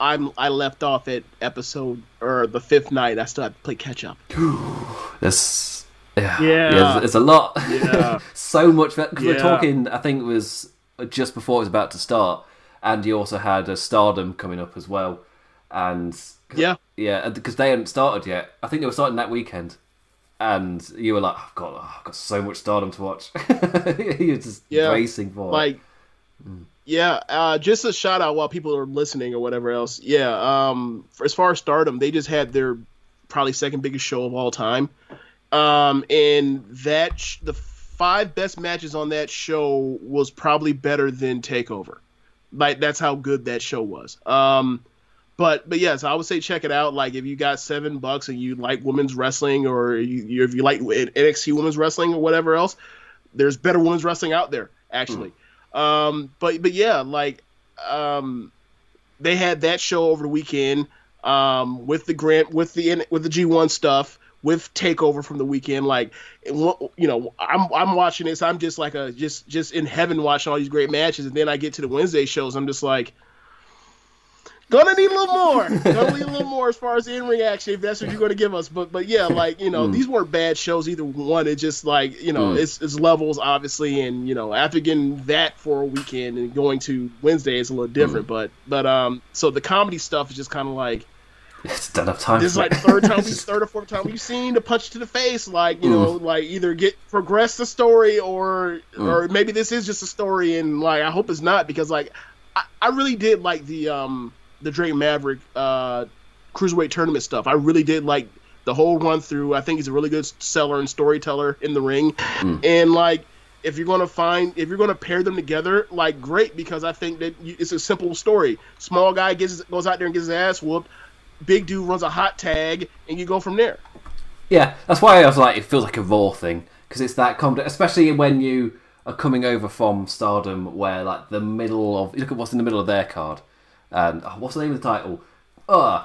I'm I left off at episode or the fifth night. I still have to play catch up. [sighs] This yeah, yeah, yeah it's, a lot. Yeah. [laughs] so much because yeah. we're talking. I think it was just before it was about to start, and you also had a Stardom coming up as well, and yeah, yeah, because they hadn't started yet. I think they were starting that weekend, and you were like, "I've got, oh, I've got so much Stardom to watch." [laughs] You're just yeah. racing for it. like. Mm. Yeah, uh, just a shout out while people are listening or whatever else. Yeah, um, as far as Stardom, they just had their probably second biggest show of all time, um, and that sh- the five best matches on that show was probably better than Takeover. Like that's how good that show was. Um, but but yes, I would say check it out. Like if you got seven bucks and you like women's wrestling, or you, you, if you like NXT women's wrestling or whatever else, there's better women's wrestling out there actually. Mm. Um, but but yeah, like um, they had that show over the weekend um, with the grant with the with the G1 stuff with takeover from the weekend like you know i'm i'm watching this i'm just like a just just in heaven watching all these great matches and then i get to the wednesday shows i'm just like Gonna need a little more. [laughs] Gonna need a little more as far as in reaction if that's what you're gonna give us. But but yeah, like you know, mm. these weren't bad shows either one. It's just like you know, mm. it's, it's levels obviously, and you know, after getting that for a weekend and going to Wednesday is a little different. Mm. But but um, so the comedy stuff is just kind of like. It's done up time. This is like the third time, [laughs] we, third or fourth time we've seen the punch to the face. Like you know, mm. like either get progress the story or mm. or maybe this is just a story, and like I hope it's not because like I, I really did like the um the Drake Maverick uh, cruiserweight tournament stuff. I really did like the whole run through. I think he's a really good seller and storyteller in the ring, mm. and like if you're gonna find if you're gonna pair them together, like great because I think that you, it's a simple story. Small guy gets goes out there and gets his ass whooped. Big dude runs a hot tag, and you go from there. Yeah, that's why I was like, it feels like a raw thing because it's that comedy, especially when you are coming over from Stardom, where like the middle of look at what's in the middle of their card and oh, what's the name of the title? Uh,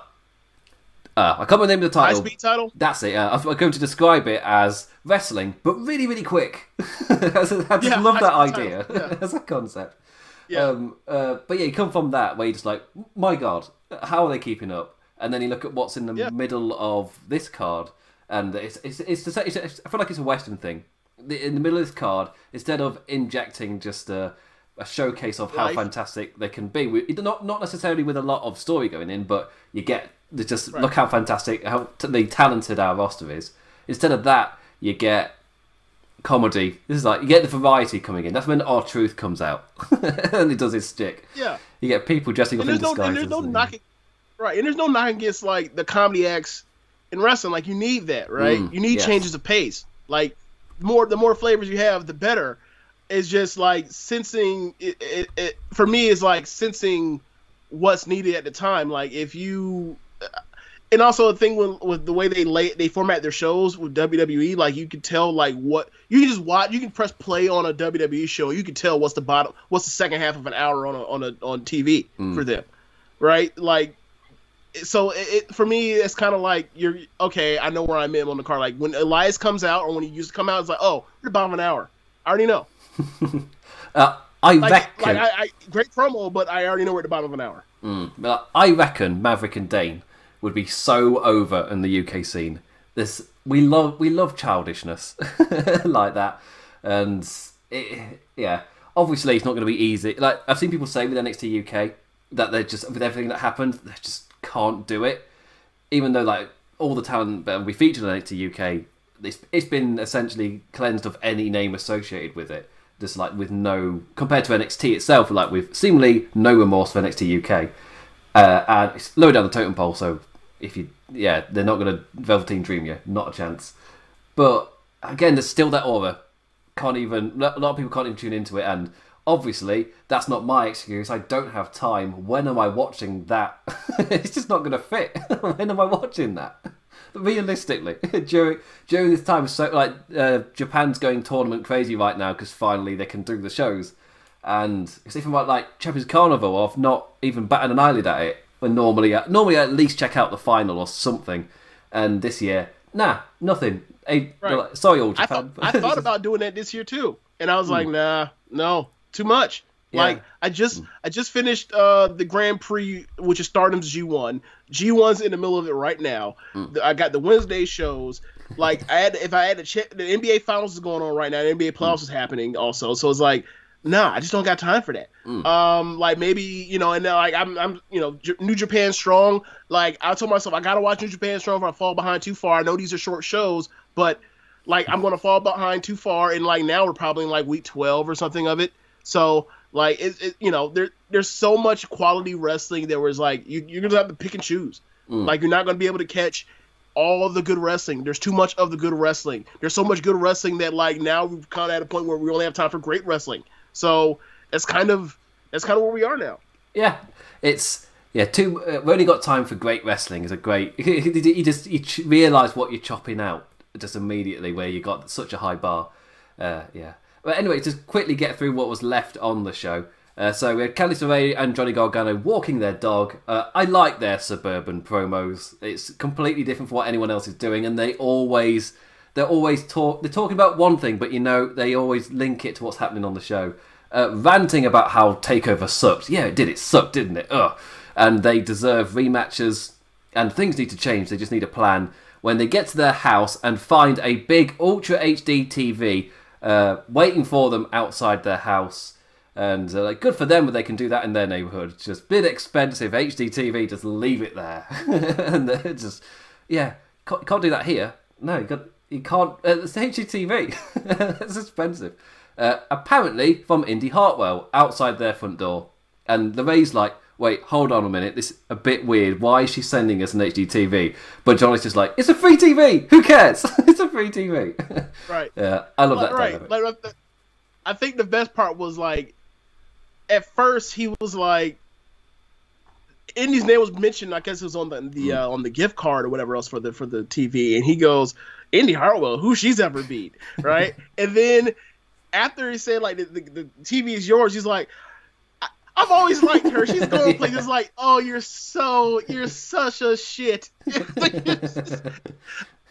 uh, I can't remember the name of the title. High speed title. That's it. Uh, I'm going to describe it as wrestling, but really, really quick. [laughs] I just yeah, love that idea yeah. [laughs] as a concept. Yeah. Um, uh, but yeah, you come from that where you're just like, my God, how are they keeping up? And then you look at what's in the yeah. middle of this card, and it's it's it's, it's, it's, I feel like it's a Western thing. In the middle of this card, instead of injecting just a a showcase of how Life. fantastic they can be. We, not not necessarily with a lot of story going in, but you get just right. look how fantastic, how t- talented our roster is. Instead of that, you get comedy. This is like you get the variety coming in. That's when R-Truth comes out [laughs] and he does his stick. Yeah, you get people dressing and up in no, disguises. And there's no knocking, right? And there's no knocking against like the comedy acts in wrestling. Like you need that, right? Mm, you need yes. changes of pace. Like more the more flavors you have, the better It's just like sensing it, it, it, for me is like sensing what's needed at the time like if you and also the thing with, with the way they lay they format their shows with WWE like you can tell like what you can just watch you can press play on a WWE show you can tell what's the bottom what's the second half of an hour on a, on a on TV mm. for them right like so it, for me it's kind of like you're okay I know where I'm in on the car like when Elias comes out or when he used to come out it's like oh we're about an hour I already know [laughs] uh, I like, reckon. Like I, I, great promo, but I already know we're at the bottom of an hour. Mm, I reckon Maverick and Dain would be so over in the UK scene. This we love we love childishness [laughs] like that, and it, yeah, obviously it's not going to be easy. Like I've seen people say with NXT UK that they're just with everything that happened, they're just can't do it. Even though like all the talent that we featured on NXT UK, it's, it's been essentially cleansed of any name associated with it just like with no compared to NXT itself, like with seemingly no remorse for NXT UK, uh, and it's lower down the totem pole. So if you, yeah, they're not to Velveteen Dream you, not a chance. But again, there's still that aura. Can't even a lot of people can't even tune into it, and obviously that's not my excuse. I don't have time. When am I watching that? [laughs] it's just not going to fit. [laughs] when am I watching that? realistically, [laughs] during during this time, so like uh, Japan's going tournament crazy right now because finally they can do the shows, and it's even like like Champions Carnival of not even batting an eyelid at it. When normally, uh, normally at least check out the final or something, and this year, nah, nothing. Hey, right. like, sorry, all Japan. I, thought, I thought about doing that this year too, and I was like, hmm. nah, no, too much. Yeah. Like I just mm. I just finished uh the Grand Prix, which is Stardom's G1. G1's in the middle of it right now. Mm. I got the Wednesday shows. Like I had if I had to check the NBA Finals is going on right now. The NBA playoffs mm. is happening also. So it's like nah, I just don't got time for that. Mm. Um, like maybe you know, and then like I'm, I'm, you know, J- New Japan Strong. Like I told myself, I gotta watch New Japan Strong if I fall behind too far. I know these are short shows, but like I'm gonna fall behind too far, and like now we're probably in like week 12 or something of it. So like it, it, you know, there there's so much quality wrestling that was like you, you're gonna have to pick and choose. Mm. Like you're not gonna be able to catch all of the good wrestling. There's too much of the good wrestling. There's so much good wrestling that like now we've kind of at a point where we only have time for great wrestling. So that's kind of that's kind of where we are now. Yeah, it's yeah, two. Uh, we only got time for great wrestling. Is a great. [laughs] you just you ch- realize what you're chopping out just immediately where you got such a high bar. Uh, yeah. But anyway, to quickly get through what was left on the show. Uh, so we had Candice LeRae and Johnny Gargano walking their dog. Uh, I like their suburban promos. It's completely different from what anyone else is doing, and they always they're always talk they're talking about one thing, but you know they always link it to what's happening on the show. Uh, ranting about how Takeover sucked. Yeah, it did. It sucked, didn't it? Ugh. And they deserve rematches, and things need to change. They just need a plan. When they get to their house and find a big Ultra HD TV uh, waiting for them outside their house and uh, like, good for them, but they can do that in their neighborhood. It's just bit expensive HD TV. Just leave it there, [laughs] and just yeah, can't, can't, do that here. No, you, got, you can't. Uh, it's HDTV. [laughs] it's expensive. Uh, apparently from Indi Hartwell outside their front door, and the Ray's like, wait, hold on a minute, this is a bit weird. Why is she sending us an HD TV? But Johnny's just like, it's a free TV. Who cares? [laughs] it's a free TV. [laughs] Right. yeah, I love that. Right. Like, I think the best part was like at first he was like Indi's name was mentioned. I guess it was on the, the mm. uh, on the gift card or whatever else for the for the TV, and he goes, Indi Hartwell, who she's ever beat, right?" [laughs] and then after he said like the, the, the TV is yours, he's like, "I've always liked her. She's going [laughs] places like, oh, you're so you're such a shit." [laughs] it,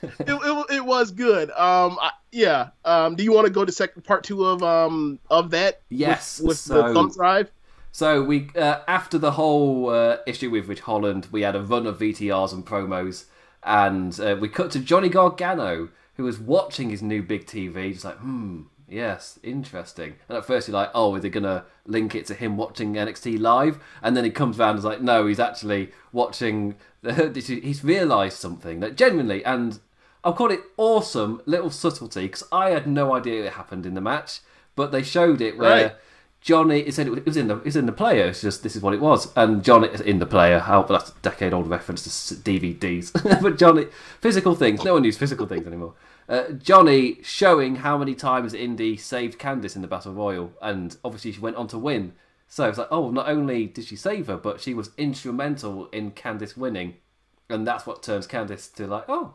it, it, was good. Um, I, yeah. Um, do you want to go to second part two of um of that? Yes, with, with so, the thumb drive. So we uh, after the whole uh, issue with Ridge Holland, we had a run of VTRs and promos, and uh, we cut to Johnny Gargano, who was watching his new big TV, just like, hmm, yes, interesting. And at first you're like, oh, are they gonna link it to him watching NXT live? And then he comes around and is like, no, he's actually watching. [laughs] he's realised something that genuinely, and I'll call it awesome little subtlety because I had no idea it happened in the match, but they showed it where right. Johnny it said it was in the it was in the player. It's just this is what it was, and Johnny is in the player. How but that's a decade old reference to DVDs. [laughs] but Johnny physical things. No one uses physical things anymore. Uh, Johnny showing how many times Indi saved Candice in the Battle Royal, and obviously she went on to win. So it's like, oh, not only did she save her, but she was instrumental in Candice winning, and that's what turns Candice to like, oh,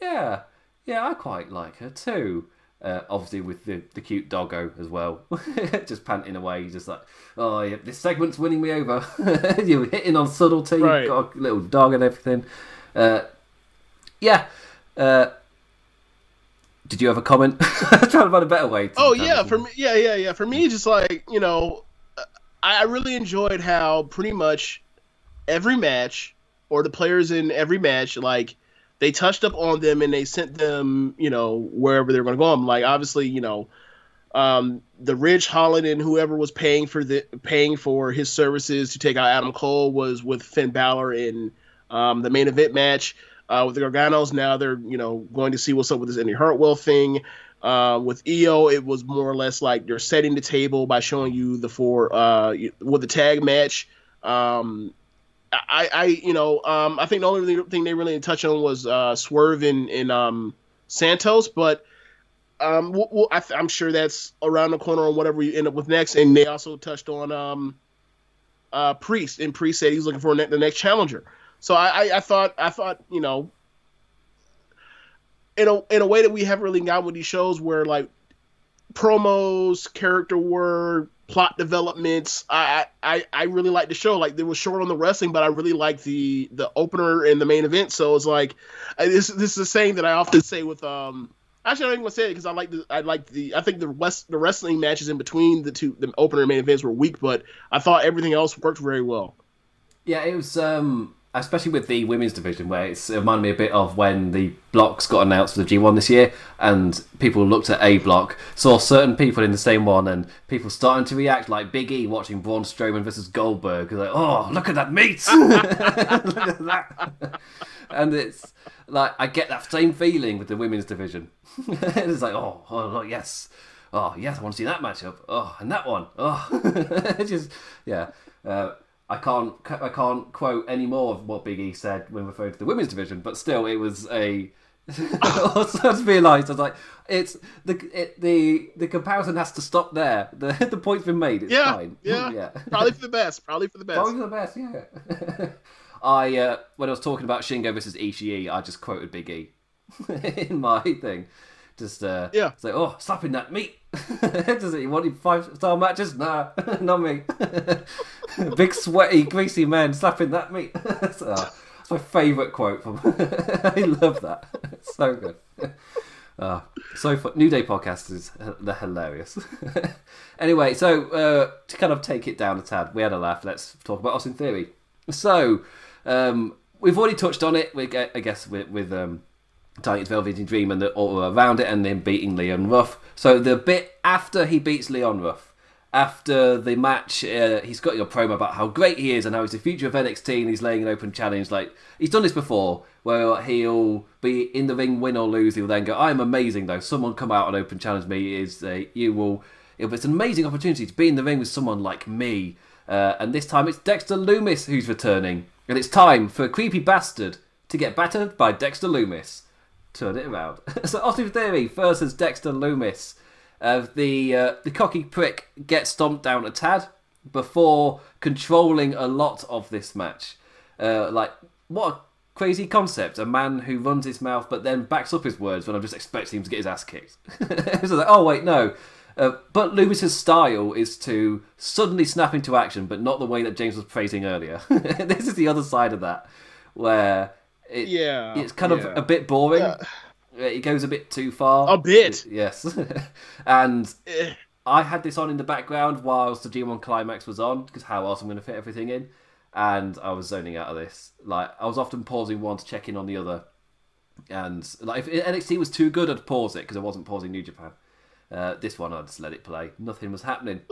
yeah, yeah, I quite like her too. Uh, obviously with the, the cute doggo as well, [laughs] just panting away, just like, oh yeah, this segment's winning me over. [laughs] You're hitting on subtlety, right. got a little dog and everything. Uh, yeah. Did you have a comment? [laughs] trying to find a better way. oh yeah, for me, yeah, yeah, yeah. For me, just like you know, I really enjoyed how pretty much every match or the players in every match like they touched up on them and they sent them, you know, wherever they're going to go. I'm like, obviously, you know, um, the Ridge Holland and whoever was paying for the paying for his services to take out Adam Cole was with Finn Balor in um, the main event match. Uh, with the Garganos, now they're you know going to see what's up with this Indi Hartwell thing. Uh, with Io, it was more or less like they're setting the table by showing you the four uh, with the tag match. Um, I, I you know, um, I think the only thing they really didn't touch on was uh, Swerve in, in um, Santos, but um, we'll, we'll, I am sure that's around the corner on whatever you end up with next. And they also touched on um, uh, Priest, and Priest said he's looking for ne- the next challenger. So I, I, I, thought, I thought, you know, in a in a way that we haven't really got with these shows, where like promos, character work, plot developments. I, I I really like the show. Like it was short on the wrestling, but I really like the the opener and the main event. So it's like this this is a saying that I often say with um. Actually, I don't even say it because I like the I like the I think the west the wrestling matches in between the two the opener and main events were weak, but I thought everything else worked very well. Yeah, it was um especially with the women's division, where it's, it reminded me a bit of when the blocks got announced for the G1 this year, and people looked at A block, saw certain people in the same one, and people starting to react like Big E watching Braun Strowman versus Goldberg, like, oh, look at that meat! [laughs] look at that! and it's like, I get that same feeling with the women's division. [laughs] it's like, oh, oh, oh, yes. Oh, yes, I want to see that matchup. Oh, and that one. Oh, [laughs] just, yeah. Uh, I can't I can't quote any more of what Big E said when referring to the women's division, but still, it was a [laughs] I just realised I was like, it's the it, the the comparison has to stop there. [laughs] The the point's been made. It's Yeah, fine. yeah. [laughs] yeah. Probably for the best. Probably for the best. Probably for the best. Yeah. I uh, when I was talking about Shingo versus Ishii, I just quoted Big E in my thing. Just uh, Yeah. Say, oh, slapping that meat. [laughs] Does it? You want five star matches? Nah, [laughs] not me. [laughs] Big sweaty, greasy man slapping that meat. uh, that's my favourite quote from. I love that. It's so good. Uh, so fun. New Day podcast is they're hilarious. anyway, so uh, to kind of take it down a tad, we had a laugh. Let's talk about Austin Theory. So um, we've already touched on it. We I guess with, with um, Titans Velveteen Dream and the all around it, and then beating Leon Ruff. So the bit after he beats Leon Ruff. After the match, uh, he's got your promo about how great he is and how he's the future of NXT and he's laying an open challenge. Like he's done this before, where he'll be in the ring, win or lose. He'll then go, "I'm amazing, though. Someone come out and open challenge me. Is uh, you will? It's an amazing opportunity to be in the ring with someone like me." Uh, and this time it's Dexter Lumis who's returning, and it's time for a creepy bastard to get battered by Dexter Lumis. Turn it around. [laughs] so Austin Theory versus Dexter Lumis. Uh, the uh, the cocky prick gets stomped down a tad before controlling a lot of this match. Uh, like what a crazy concept! A man who runs his mouth but then backs up his words when I'm just expecting him to get his ass kicked. [laughs] so like, oh wait, no. Uh, but Lumis's style is to suddenly snap into action, but not the way that James was praising earlier. [laughs] this is the other side of that, where it, Yeah, it's kind of a bit boring. Yeah. It goes a bit too far. A bit. Yes. [laughs] and Eh, I had this on in the background whilst the G1 Climax was on, because how else I'm going to fit everything in? And I was zoning out of this. Like, I was often pausing one to check in on the other. And, like, if NXT was too good, I'd pause it, because I wasn't pausing New Japan. Uh, this one, I just let it play. Nothing was happening.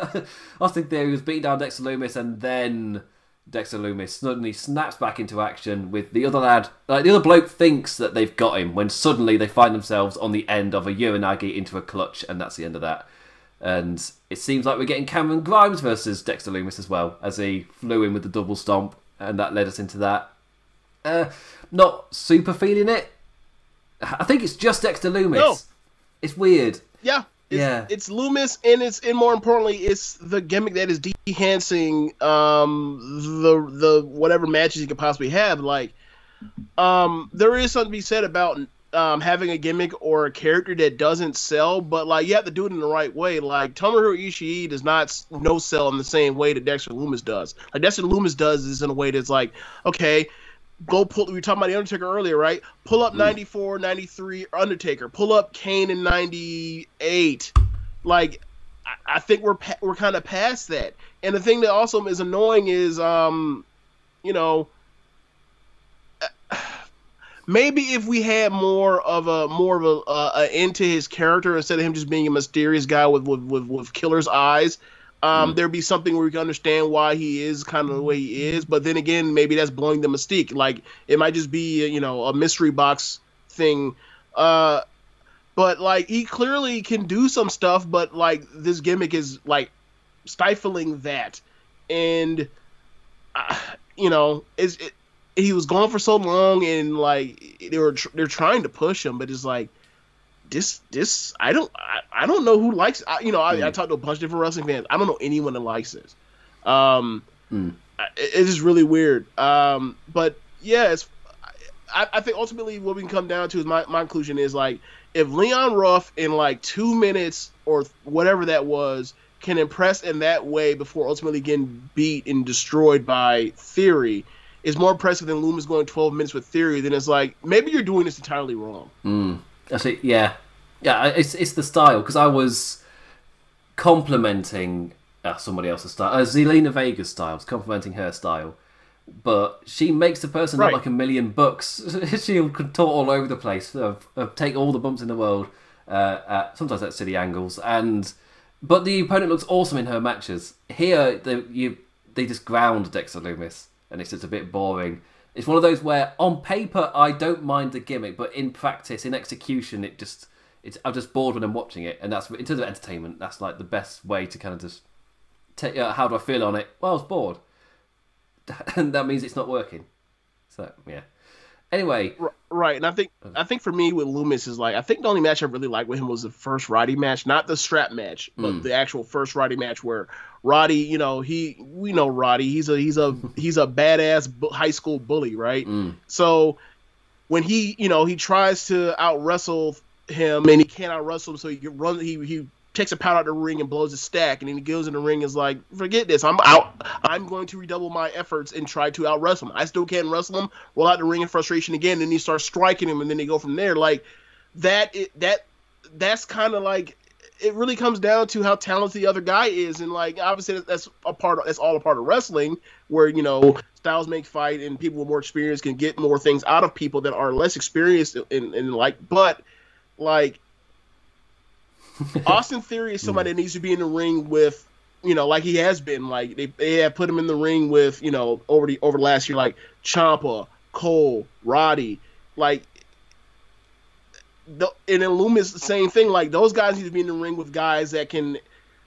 [laughs] Austin Theory was beating down Dexter Lumis, and then Dexter Lumis suddenly snaps back into action with the other lad. Like the other bloke thinks that they've got him when suddenly they find themselves on the end of a Uranage into a clutch, and that's the end of that. And it seems like we're getting Cameron Grimes versus Dexter Lumis as well, as he flew in with the double stomp, and that led us into that. Uh, not super feeling it. I think it's just Dexter Lumis. No. It's weird. yeah. It's, Yeah. it's Lumis, and it's and more importantly, it's the gimmick that is enhancing um the the whatever matches you could possibly have. Like, um, there is something to be said about um having a gimmick or a character that doesn't sell, but like you have to do it in the right way. Like Tomohiro Ishii does not no sell in the same way that Dexter Lumis does. Like Dexter Lumis does is in a way that's like, okay, go pull we were talking about the undertaker earlier right? Pull up 94 93 undertaker. Pull up kane in 98 like I, I think we're pa- we're kind of past that. And the thing that also is annoying is um you know [sighs] maybe if we had more of a more of a, uh, a into his character instead of him just being a mysterious guy with with with, with killer's eyes um, there'd be something where we can understand why he is kind of the way he is. But then again, maybe that's blowing the mystique. Like it might just be you know a mystery box thing. Uh, but like he clearly can do some stuff, but like this gimmick is like stifling that, and uh, you know is it, he was gone for so long, and like they were tr- they're trying to push him, but it's like this this I don't I, I don't know who likes I, you know I, I talked to a bunch of different wrestling fans. I don't know anyone that likes this. Um, Mm. It, it is really weird. Um, but yeah, it's I, I think ultimately what we can come down to is my, my conclusion is like if Leon Ruff in like two minutes or whatever that was can impress in that way before ultimately getting beat and destroyed by Theory is more impressive than Lumis going 12 minutes with Theory. Then it's like maybe you're doing this entirely wrong. Mm. Actually, yeah, yeah. It's it's the style because I was complimenting uh, somebody else's style, uh, Zelina Vega's style. I was complimenting her style, but she makes the person Right. look like a million bucks. [laughs] She'll contort all over the place, uh, uh, take all the bumps in the world. Uh, at, sometimes at silly angles, and but the opponent looks awesome in her matches. Here, they, you they just ground Dexter Lumis, and it's just a bit boring. It's one of those where on paper I don't mind the gimmick, but in practice, in execution, it just it's I'm just bored when I'm watching it, and that's in terms of entertainment, that's like the best way to kind of just take. Uh, how do I feel on it? Well, I was bored, [laughs] and that means it's not working. So yeah. Anyway, right, and I think I think for me with Lumis is like I think the only match I really liked with him was the first Roddy match, not the strap match, but Mm. the actual first Roddy match where Roddy, you know, he we know Roddy, he's a he's a [laughs] he's a badass bu- high school bully, right? Mm. So when he, you know, he tries to out wrestle him and he can't out wrestle him, so he runs he he takes a pound out of the ring and blows a stack, and then he goes in the ring and is like, forget this, I'm out. I'm going to redouble my efforts and try to out wrestle him. I still can't wrestle him. Roll out the ring in frustration again, and he starts striking him, and then they go from there. Like that, it, that that's kind of like it really comes down to how talented the other guy is, and like obviously that's a part. Of, that's all a part of wrestling, where you know styles make fight, and people with more experience can get more things out of people that are less experienced in, in like. But like [laughs] Austin Theory is somebody that needs to be in the ring with, you know, like he has been. Like they, they have put him in the ring with, you know, over the over the last year, like Ciampa, Cole, Roddy, like. The, and then Lumis, the same thing. Like those guys need to be in the ring with guys that can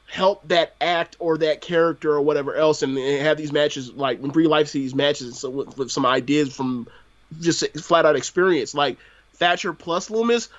help that act or that character or whatever else, and, and have these matches like when Brie Life these matches so with, with some ideas from just flat out experience. Like Thatcher plus Lumis,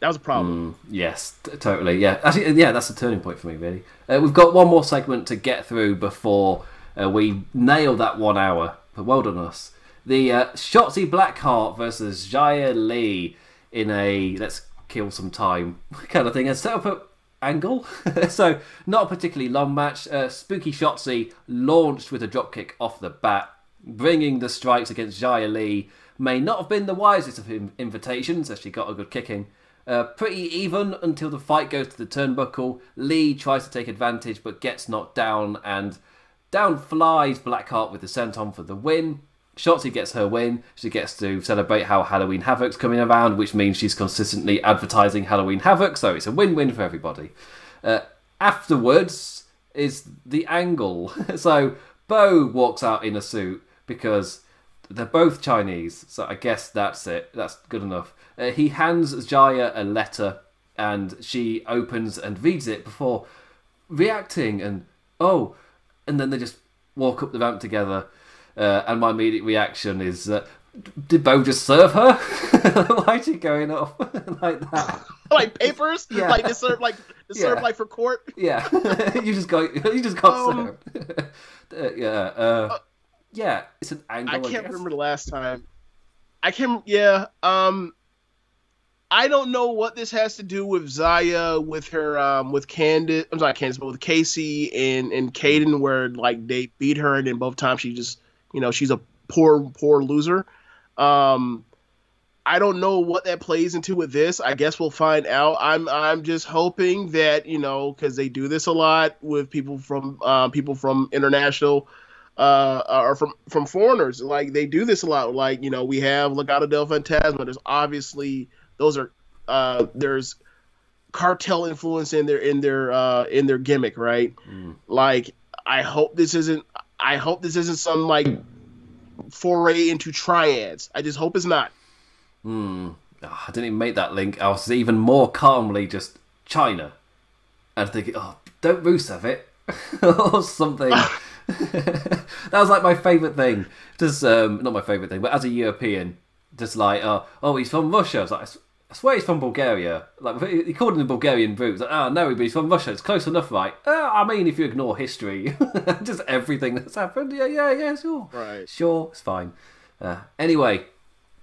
that was a problem. Mm, yes, t- totally. Yeah, actually, yeah, that's a turning point for me. Really, uh, we've got one more segment to get through before uh, we nail that one hour. But well done us. The uh, Shotzi Blackheart versus Xia Li in a let's kill some time [laughs] kind of thing. And set up a angle, [laughs] so not a particularly long match. Uh, Spooky Shotzi launched with a dropkick off the bat, bringing the strikes against Xia Li. May not have been the wisest of invitations, as she got a good kicking. Uh, pretty even until the fight goes to the turnbuckle. Li tries to take advantage but gets knocked down, and down flies Blackheart with the senton for the win. Shotzi gets her win. She gets to celebrate how Halloween Havoc's coming around, which means she's consistently advertising Halloween Havoc, so it's a win win for everybody. Uh, afterwards is the angle. [laughs] so Bo walks out in a suit because they're both Chinese, so I guess that's it. That's good enough. Uh, he hands Xia a letter, and she opens and reads it before reacting, and oh, and then they just walk up the ramp together. Uh, and my immediate reaction is, uh, did Bo just serve her? [laughs] Why is she going off [laughs] like that? like papers, Yeah. like to serve, like to serve, Yeah. like for court. Yeah, [laughs] you just got you just got Um, served. uh, yeah, uh, yeah, it's an angle. I I, can't guess. remember the last time. I can, yeah. Um, I don't know what this has to do with Zaya, with her, um, with Candace. I'm sorry, Candace, but with Kacy and and Kayden, where like they beat her, and then both times she just, you know, she's a poor, poor loser. Um, I don't know what that plays into with this. I guess we'll find out. I'm I'm just hoping that you know because they do this a lot with people from uh, people from international uh, or from from foreigners. Like they do this a lot. Like you know we have Legado del Fantasma. There's obviously those are uh, there's cartel influence in their in their uh, in their gimmick, right? Like I hope this isn't. I hope this isn't some like foray into triads. I just hope it's not. Hmm. Ah, I didn't even make that link. I was even more calmly just China, and thinking, oh, don't Rusev it [laughs] or something. [laughs] that was like my favourite thing. Just um, not my favourite thing, but as a European, just like, uh, oh, he's from Russia. I was like, I swear he's from Bulgaria. Like he called him the Bulgarian roots. Like, oh no, but he's from Russia. It's close enough, right? Uh, I mean, if you ignore history, [laughs] just everything that's happened. Yeah, yeah, yeah, sure, Right. sure, it's fine. Uh, anyway,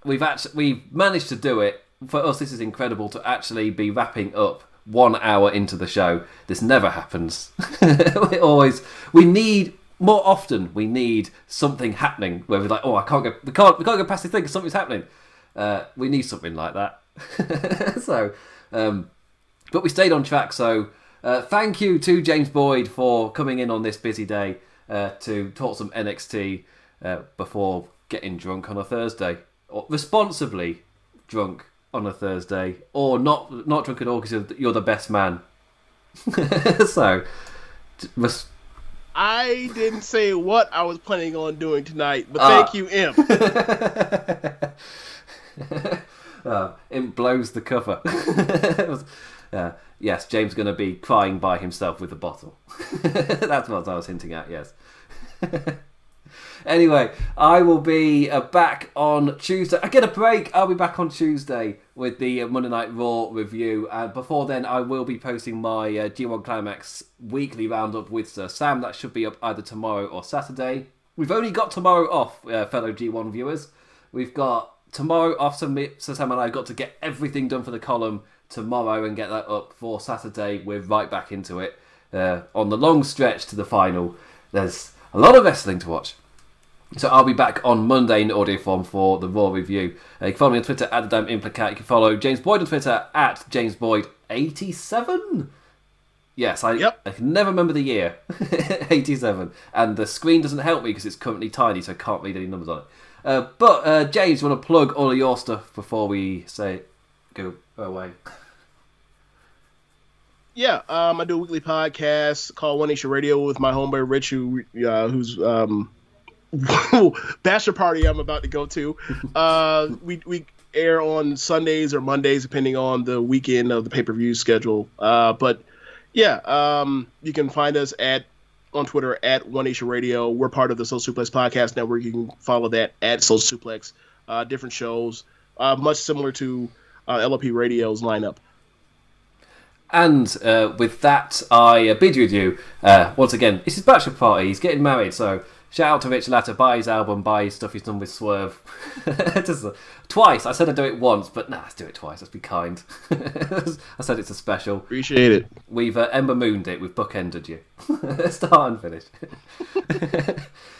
we've actually we've managed to do it. For us, this is incredible to actually be wrapping up one hour into the show. This never happens. [laughs] we always we need more often. We need something happening where we're like, oh, I can't go, we can't, we can't go past this thing because something's happening. Uh, we need something like that. [laughs] so, um, but we stayed on track. So, uh, thank you to James Boyd for coming in on this busy day uh, to talk some NXT uh, before getting drunk on a Thursday, or responsibly drunk on a Thursday, or not not drunk at all because you're the best man. [laughs] so, res- I didn't say what I was planning on doing tonight, but Ah. thank you, M. [laughs] uh, it blows the cover. [laughs] Uh, yes, James going to be crying by himself with a bottle. [laughs] That's what I was hinting at. Yes. [laughs] anyway, I will be uh, back on Tuesday. I get a break. I'll be back on Tuesday with the uh, Monday Night Raw review. And before then, I will be posting my uh, G1 Climax weekly roundup with Sir Sam. That should be up either tomorrow or Saturday. We've only got tomorrow off, uh, fellow G1 viewers. We've got tomorrow off, so Sam and I got to get everything done for the column tomorrow and get that up for Saturday. We're right back into it. Uh, on the long stretch to the final, there's a lot of wrestling to watch. So I'll be back on Monday in audio form for the Raw review. Uh, you can follow me on Twitter at the Damn Implicat. You can follow James Boyd on Twitter at James Boyd 87. Yes, I, Yep. I can never remember the year. [laughs] 87. And the screen doesn't help me because it's currently tiny, so I can't read any numbers on it. Uh, but uh, James, want to plug all of your stuff before we say go away? Yeah, um, I do a weekly podcast called One Nation Radio with my homeboy Rich, who uh, who's um, [laughs] bachelor party I'm about to go to. [laughs] Uh, we we air on Sundays or Mondays depending on the weekend of the pay per view schedule. Uh, but yeah, um, you can find us at on Twitter at One Nation Radio. We're part of the Soul Suplex Podcast Network. You can follow that at Soul Suplex. Uh, different shows, uh, much similar to uh, LOP Radio's lineup. And uh, with that, I bid you adieu. Uh, once again, it's his bachelor party. He's getting married, so shout out to Rich Latter. Buy his album, buy his stuff he's done with Swerve. [laughs] Just, twice. I said I'd do it once, but nah, let's do it twice. Let's be kind. [laughs] I said it's a special. Appreciate it. We've uh, Ember Mooned it. We've bookended you. [laughs] Start and finish.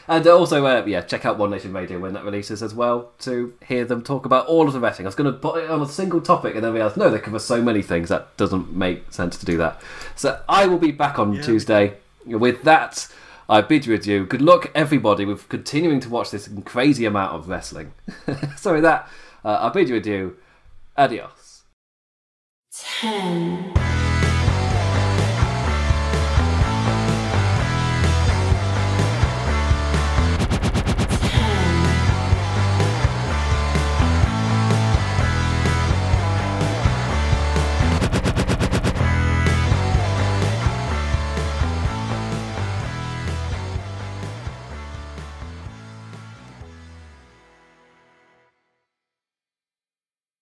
and also, uh, yeah, check out One Nation Radio when that releases as well to hear them talk about all of the wrestling. I was going to put it on a single topic and then realised, no, they cover so many things that doesn't make sense to do that. So I will be back on Tuesday. With that, I bid you adieu. Good luck, everybody, with continuing to watch this crazy amount of wrestling. [laughs] Sorry, that, uh, I bid you adieu. Adios. Ten.